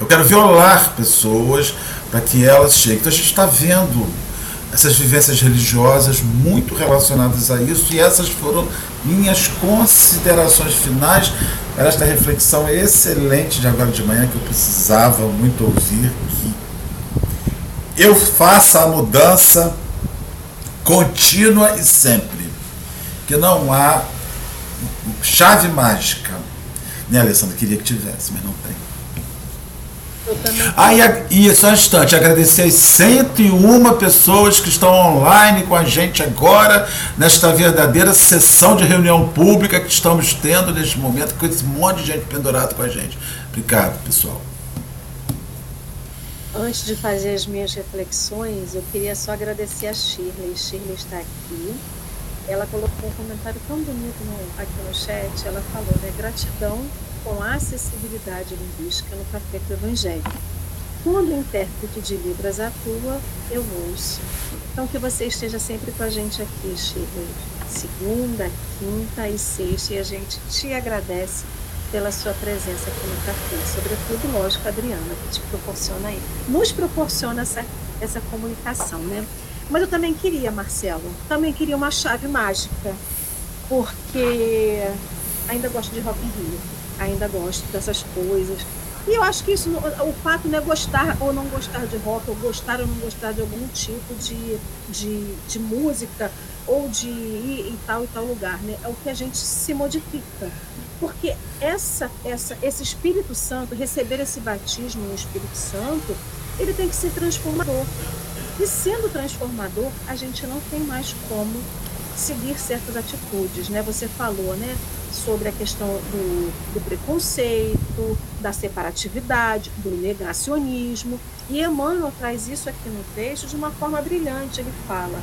Eu quero violar pessoas para que elas cheguem. Então a gente está vendo essas vivências religiosas muito relacionadas a isso, e essas foram minhas considerações finais para esta reflexão excelente de agora de manhã que eu precisava muito ouvir eu faça a mudança contínua e sempre. Que não há chave mágica. Né, Alessandra? Queria que tivesse, mas não tem. Ah, e, e só um instante, agradecer as 101 pessoas que estão online com a gente agora, nesta verdadeira sessão de reunião pública que estamos tendo neste momento, com esse monte de gente pendurado com a gente. Obrigado, pessoal. Antes de fazer as minhas reflexões, eu queria só agradecer a Shirley. Shirley está aqui. Ela colocou um comentário tão bonito no, aqui no chat. Ela falou, né? Gratidão com acessibilidade linguística no Café com o Evangelho. quando o intérprete de Libras atua, eu ouço. Então, que você esteja sempre com a gente aqui, Chico. Segunda, quinta e sexta, e a gente te agradece pela sua presença aqui no café. Sobretudo, lógico, a Adriana, que te proporciona aí, nos proporciona essa, essa comunicação, né? Mas eu também queria, Marcelo, também queria uma chave mágica, porque ainda gosto de Rock in Rio, ainda gosto dessas coisas. E eu acho que isso, o fato não é gostar ou não gostar de rock, ou gostar ou não gostar de algum tipo de, de, de música, ou de ir em tal e tal lugar, né? É o que a gente se modifica. Porque essa, essa, esse Espírito Santo, receber esse batismo no Espírito Santo, ele tem que ser transformador. E sendo transformador, a gente não tem mais como seguir certas atitudes, né? Você falou, né, sobre a questão do, do preconceito, da separatividade, do negacionismo. E Emmanuel traz isso aqui no texto de uma forma brilhante. Ele fala: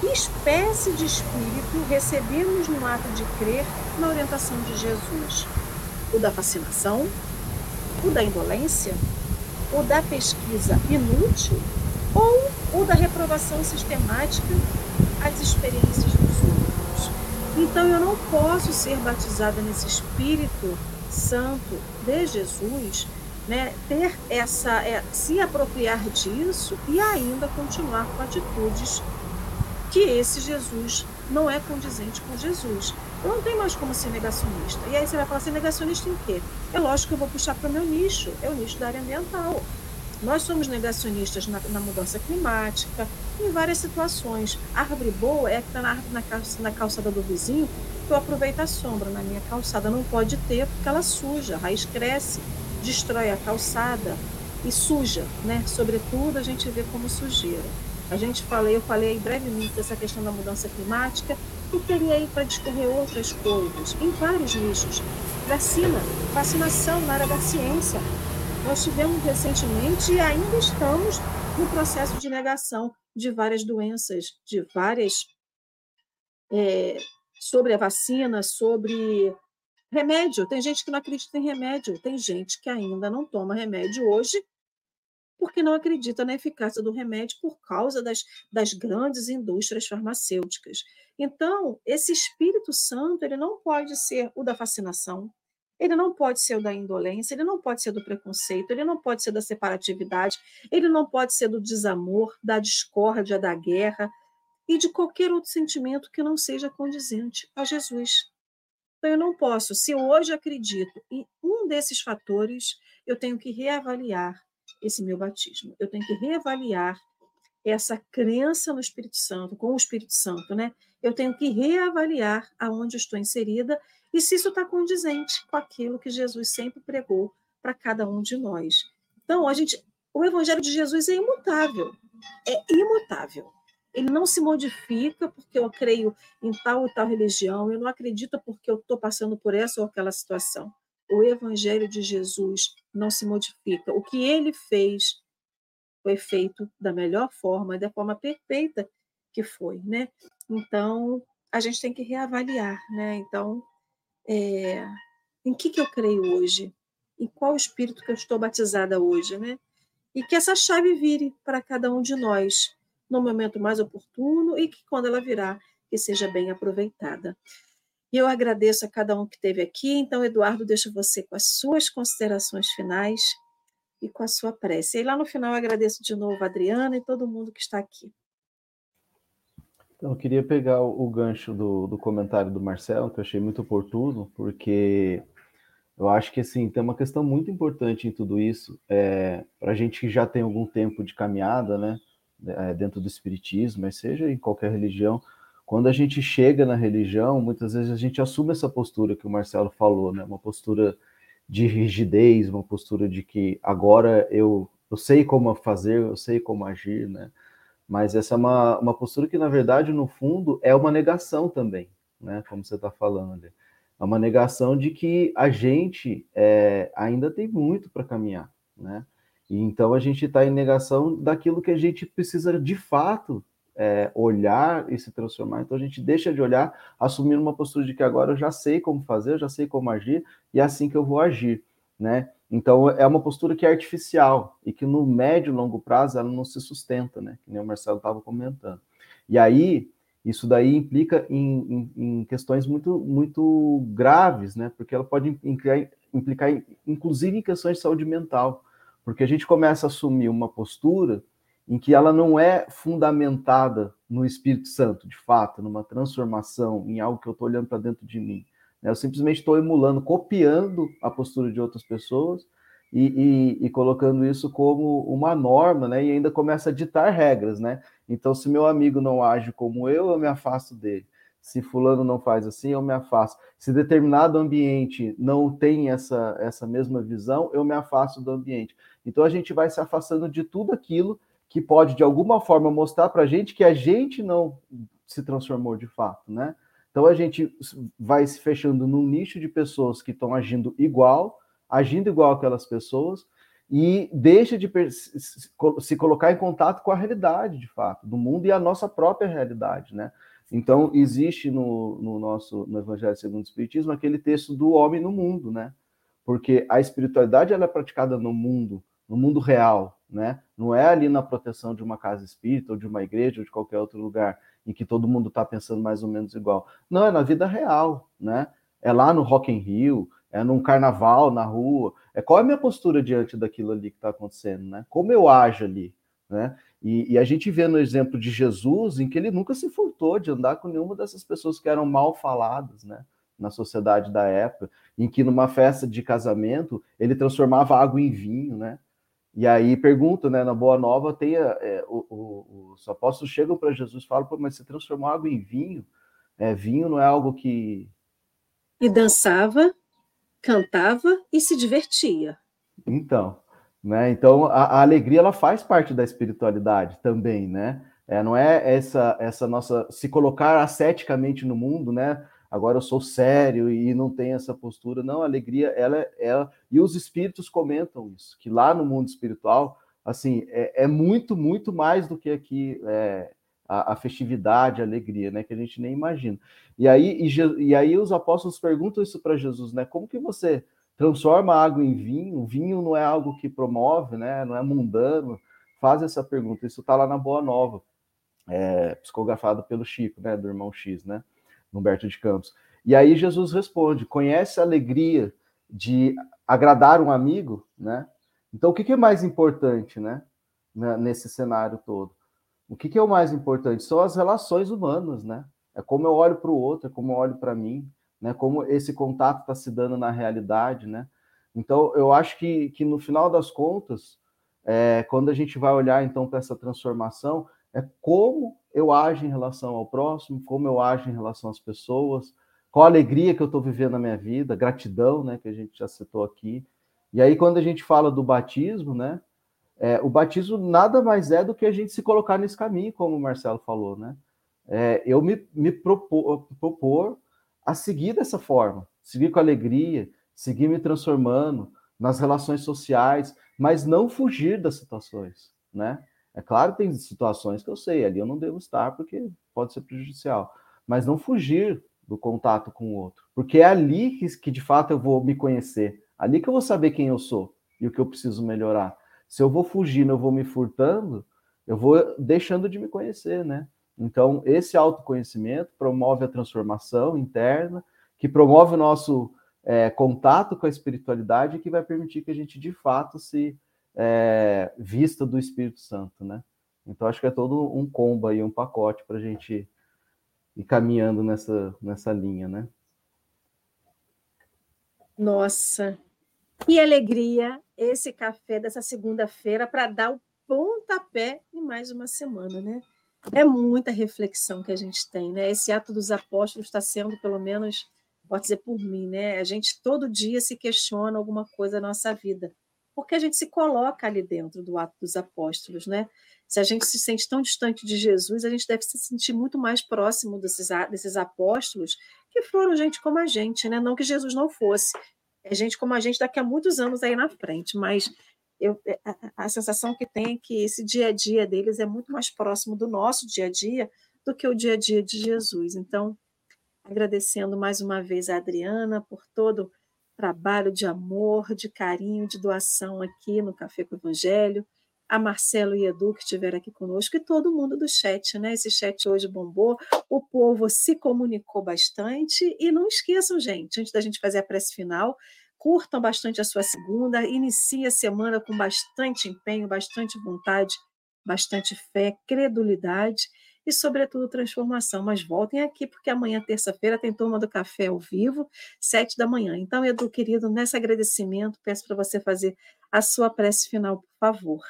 que espécie de espírito recebemos no ato de crer na orientação de Jesus? O da fascinação? O da indolência? O da pesquisa inútil? Ou o da reprovação sistemática às experiências dos outros? Então eu não posso ser batizada nesse Espírito Santo de Jesus né, ter essa, é, se apropriar disso e ainda continuar com atitudes que esse Jesus não é condizente com Jesus. Eu não tenho mais como ser negacionista. E aí você vai falar, ser negacionista em quê? É lógico que eu vou puxar para o meu nicho, é o nicho da área ambiental. Nós somos negacionistas na, na mudança climática, em várias situações. Árvore boa é que está na, na, na calçada do vizinho, que eu aproveito a sombra. Na minha calçada não pode ter, porque ela suja, a raiz cresce, destrói a calçada e suja, né? Sobretudo a gente vê como sujeira. A gente falei, eu falei brevemente dessa questão da mudança climática e teria aí para discorrer outras coisas em vários nichos. Vacina, vacinação na área da ciência. Nós tivemos recentemente e ainda estamos no processo de negação de várias doenças, de várias é, sobre a vacina, sobre remédio. Tem gente que não acredita em remédio, tem gente que ainda não toma remédio hoje porque não acredita na eficácia do remédio por causa das, das grandes indústrias farmacêuticas. Então, esse Espírito Santo ele não pode ser o da fascinação, ele não pode ser da indolência, ele não pode ser do preconceito, ele não pode ser da separatividade, ele não pode ser do desamor, da discórdia, da guerra e de qualquer outro sentimento que não seja condizente a Jesus. Então, eu não posso, se hoje acredito em um desses fatores, eu tenho que reavaliar esse meu batismo. Eu tenho que reavaliar essa crença no Espírito Santo, com o Espírito Santo, né? Eu tenho que reavaliar aonde eu estou inserida e se isso está condizente com aquilo que Jesus sempre pregou para cada um de nós. Então, a gente, o Evangelho de Jesus é imutável, é imutável. Ele não se modifica porque eu creio em tal ou tal religião, eu não acredito porque eu estou passando por essa ou aquela situação o Evangelho de Jesus não se modifica. O que ele fez foi feito da melhor forma, da forma perfeita que foi, né? Então, a gente tem que reavaliar, né? Então, é, em que, que eu creio hoje? Em qual espírito que eu estou batizada hoje, né? E que essa chave vire para cada um de nós no momento mais oportuno e que quando ela virar, que seja bem aproveitada. E eu agradeço a cada um que esteve aqui. Então, Eduardo, deixo você com as suas considerações finais e com a sua prece. E lá no final, eu agradeço de novo a Adriana e todo mundo que está aqui. Então, eu queria pegar o, gancho do, do comentário do Marcelo, que eu achei muito oportuno, porque eu acho que assim, tem uma questão muito importante em tudo isso. É, Para a gente que já tem algum tempo de caminhada, né, é, dentro do Espiritismo, mas seja em qualquer religião, quando a gente chega na religião, muitas vezes a gente assume essa postura que o Marcelo falou, né? Uma postura de rigidez, uma postura de que agora eu, eu sei como fazer, eu sei como agir, né? Mas essa é uma, uma postura que, na verdade, no fundo, é uma negação também, né? Como você está falando. É uma negação de que a gente é, ainda tem muito para caminhar, né? E então a gente está em negação daquilo que a gente precisa de fato é, olhar e se transformar. Então a gente deixa de olhar, assumir uma postura de que agora eu já sei como fazer, eu já sei como agir, e é assim que eu vou agir. Né? Então é uma postura que é artificial e que no médio e longo prazo ela não se sustenta, né? Que nem o Marcelo estava comentando. E aí isso daí implica em, em, em, questões muito, muito graves, né? Porque ela pode implicar, implicar, inclusive, em questões de saúde mental, porque a gente começa a assumir uma postura em que ela não é fundamentada no Espírito Santo, de fato, numa transformação, em algo que eu estou olhando para dentro de mim. Né? Eu simplesmente estou emulando, copiando a postura de outras pessoas e, e, e, colocando isso como uma norma, né? E ainda começa a ditar regras, né? Então, se meu amigo não age como eu, eu me afasto dele. Se fulano não faz assim, eu me afasto. Se determinado ambiente não tem essa, essa mesma visão, eu me afasto do ambiente. Então, a gente vai se afastando de tudo aquilo que pode, de alguma forma, mostrar para a gente que a gente não se transformou de fato, né? Então, a gente vai se fechando num nicho de pessoas que estão agindo igual, agindo igual aquelas pessoas, e deixa de se colocar em contato com a realidade, de fato, do mundo e a nossa própria realidade, né? Então, existe no, no nosso no Evangelho segundo o Espiritismo aquele texto do homem no mundo, né? Porque a espiritualidade ela é praticada no mundo, no mundo real, né? Não é ali na proteção de uma casa espírita ou de uma igreja ou de qualquer outro lugar em que todo mundo está pensando mais ou menos igual. Não, é na vida real, né? É lá no Rock in Rio, é num carnaval na rua. É qual é a minha postura diante daquilo ali que está acontecendo, né? Como eu ajo ali, né? E, e, a gente vê no exemplo de Jesus em que ele nunca se furtou de andar com nenhuma dessas pessoas que eram mal faladas, né? Na sociedade da época, em que numa festa de casamento ele transformava água em vinho, né? E aí pergunta, né? Na Boa Nova tem a, é, o, o, os apóstolos chegam para Jesus e falam, mas você transformou água em vinho? É, vinho não é algo que e dançava cantava e se divertia. Então, né? Então a, a, alegria ela faz parte da espiritualidade também, né? É, não é essa essa nossa se colocar asceticamente no mundo, né? Agora eu sou sério e não tenho essa postura. Não, a alegria ela ela e os espíritos comentam isso, que lá no mundo espiritual, assim, é, é muito muito mais do que aqui é, a, a, festividade, a alegria, né? Que a gente nem imagina. E aí, e, e aí os apóstolos perguntam isso para Jesus, né? Como que você transforma água em vinho? O vinho não é algo que promove, né? Não é mundano. Faz essa pergunta. Isso está lá na Boa Nova, é, psicografado pelo Chico, né? Do irmão X, né? Humberto de Campos. E aí Jesus responde: conhece a alegria de agradar um amigo, né? Então, o que, que é mais importante, né? Nesse cenário todo? O que, que é o mais importante? São as relações humanas, né? É como eu olho para o outro, é como eu olho para mim, né? Como esse contato está se dando na realidade, né? Então, eu acho que, que no final das contas, é, quando a gente vai olhar então para essa transformação, é como eu ajo em relação ao próximo, como eu ajo em relação às pessoas, qual a alegria que eu estou vivendo na minha vida, gratidão, né, que a gente já citou aqui. E aí, quando a gente fala do batismo, né, é, o batismo nada mais é do que a gente se colocar nesse caminho, como o Marcelo falou, né? É, eu me, me propor, propor a seguir dessa forma, seguir com alegria, seguir me transformando nas relações sociais, mas não fugir das situações, né? É claro que tem situações que eu sei, ali eu não devo estar porque pode ser prejudicial, mas não fugir do contato com o outro, porque é ali que, que de fato eu vou me conhecer, ali que eu vou saber quem eu sou e o que eu preciso melhorar. Se eu vou fugindo, eu vou me furtando, eu vou deixando de me conhecer, né? Então, esse autoconhecimento promove a transformação interna, que promove o nosso é, contato com a espiritualidade que vai permitir que a gente, de fato, se é, vista do Espírito Santo, né? Então, acho que é todo um combo aí, um pacote para a gente ir caminhando nessa, nessa linha, né? Nossa, que alegria esse café dessa segunda-feira para dar o pontapé em mais uma semana, né? É muita reflexão que a gente tem, né? Esse ato dos apóstolos está sendo, pelo menos, pode dizer por mim, né? A gente todo dia se questiona alguma coisa na nossa vida, porque a gente se coloca ali dentro do ato dos apóstolos, né? Se a gente se sente tão distante de Jesus, a gente deve se sentir muito mais próximo desses, desses apóstolos que foram gente como a gente, né? Não que Jesus não fosse, é gente como a gente daqui a muitos anos aí na frente, mas eu, é, a, a sensação que tem é que esse dia a dia deles é muito mais próximo do nosso dia a dia do que o dia a dia de Jesus. Então, agradecendo mais uma vez a Adriana por todo trabalho de amor, de carinho, de doação aqui no Café com o Evangelho, a Marcelo e Edu que estiveram aqui conosco e todo mundo do chat, né? Esse chat hoje bombou, o povo se comunicou bastante. E não esqueçam, gente, antes da gente fazer a prece final, curtam bastante a sua segunda, inicie a semana com bastante empenho, bastante vontade, bastante fé, credulidade e, sobretudo, transformação. Mas voltem aqui, porque amanhã, terça-feira, tem turma do café ao vivo, sete da manhã. Então, Edu, querido, nesse agradecimento, peço para você fazer a sua prece final, por favor.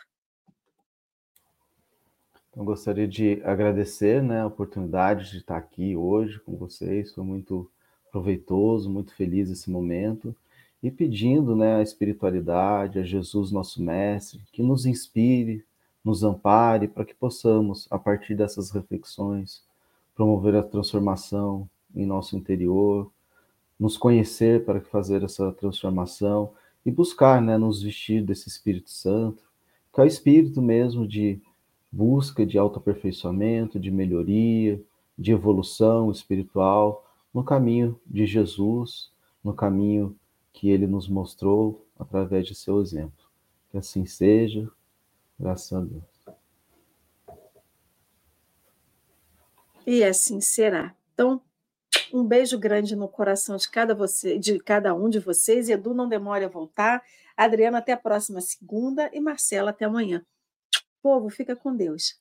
Eu gostaria de agradecer né, a oportunidade de estar aqui hoje com vocês. Foi muito proveitoso, muito feliz esse momento. E pedindo né, a espiritualidade, a Jesus, nosso Mestre, que nos inspire, nos ampare, para que possamos, a partir dessas reflexões, promover a transformação em nosso interior, nos conhecer para fazer essa transformação e buscar né, nos vestir desse Espírito Santo, que é o Espírito mesmo de busca de autoaperfeiçoamento, de melhoria, de evolução espiritual no caminho de Jesus, no caminho que ele nos mostrou através de seu exemplo. Que assim seja, graças a Deus. E assim será. Então, um beijo grande no coração de cada, você, de cada um de vocês. Edu, não demore a voltar. Adriana, até a próxima segunda. E Marcela, até amanhã. Povo, fica com Deus.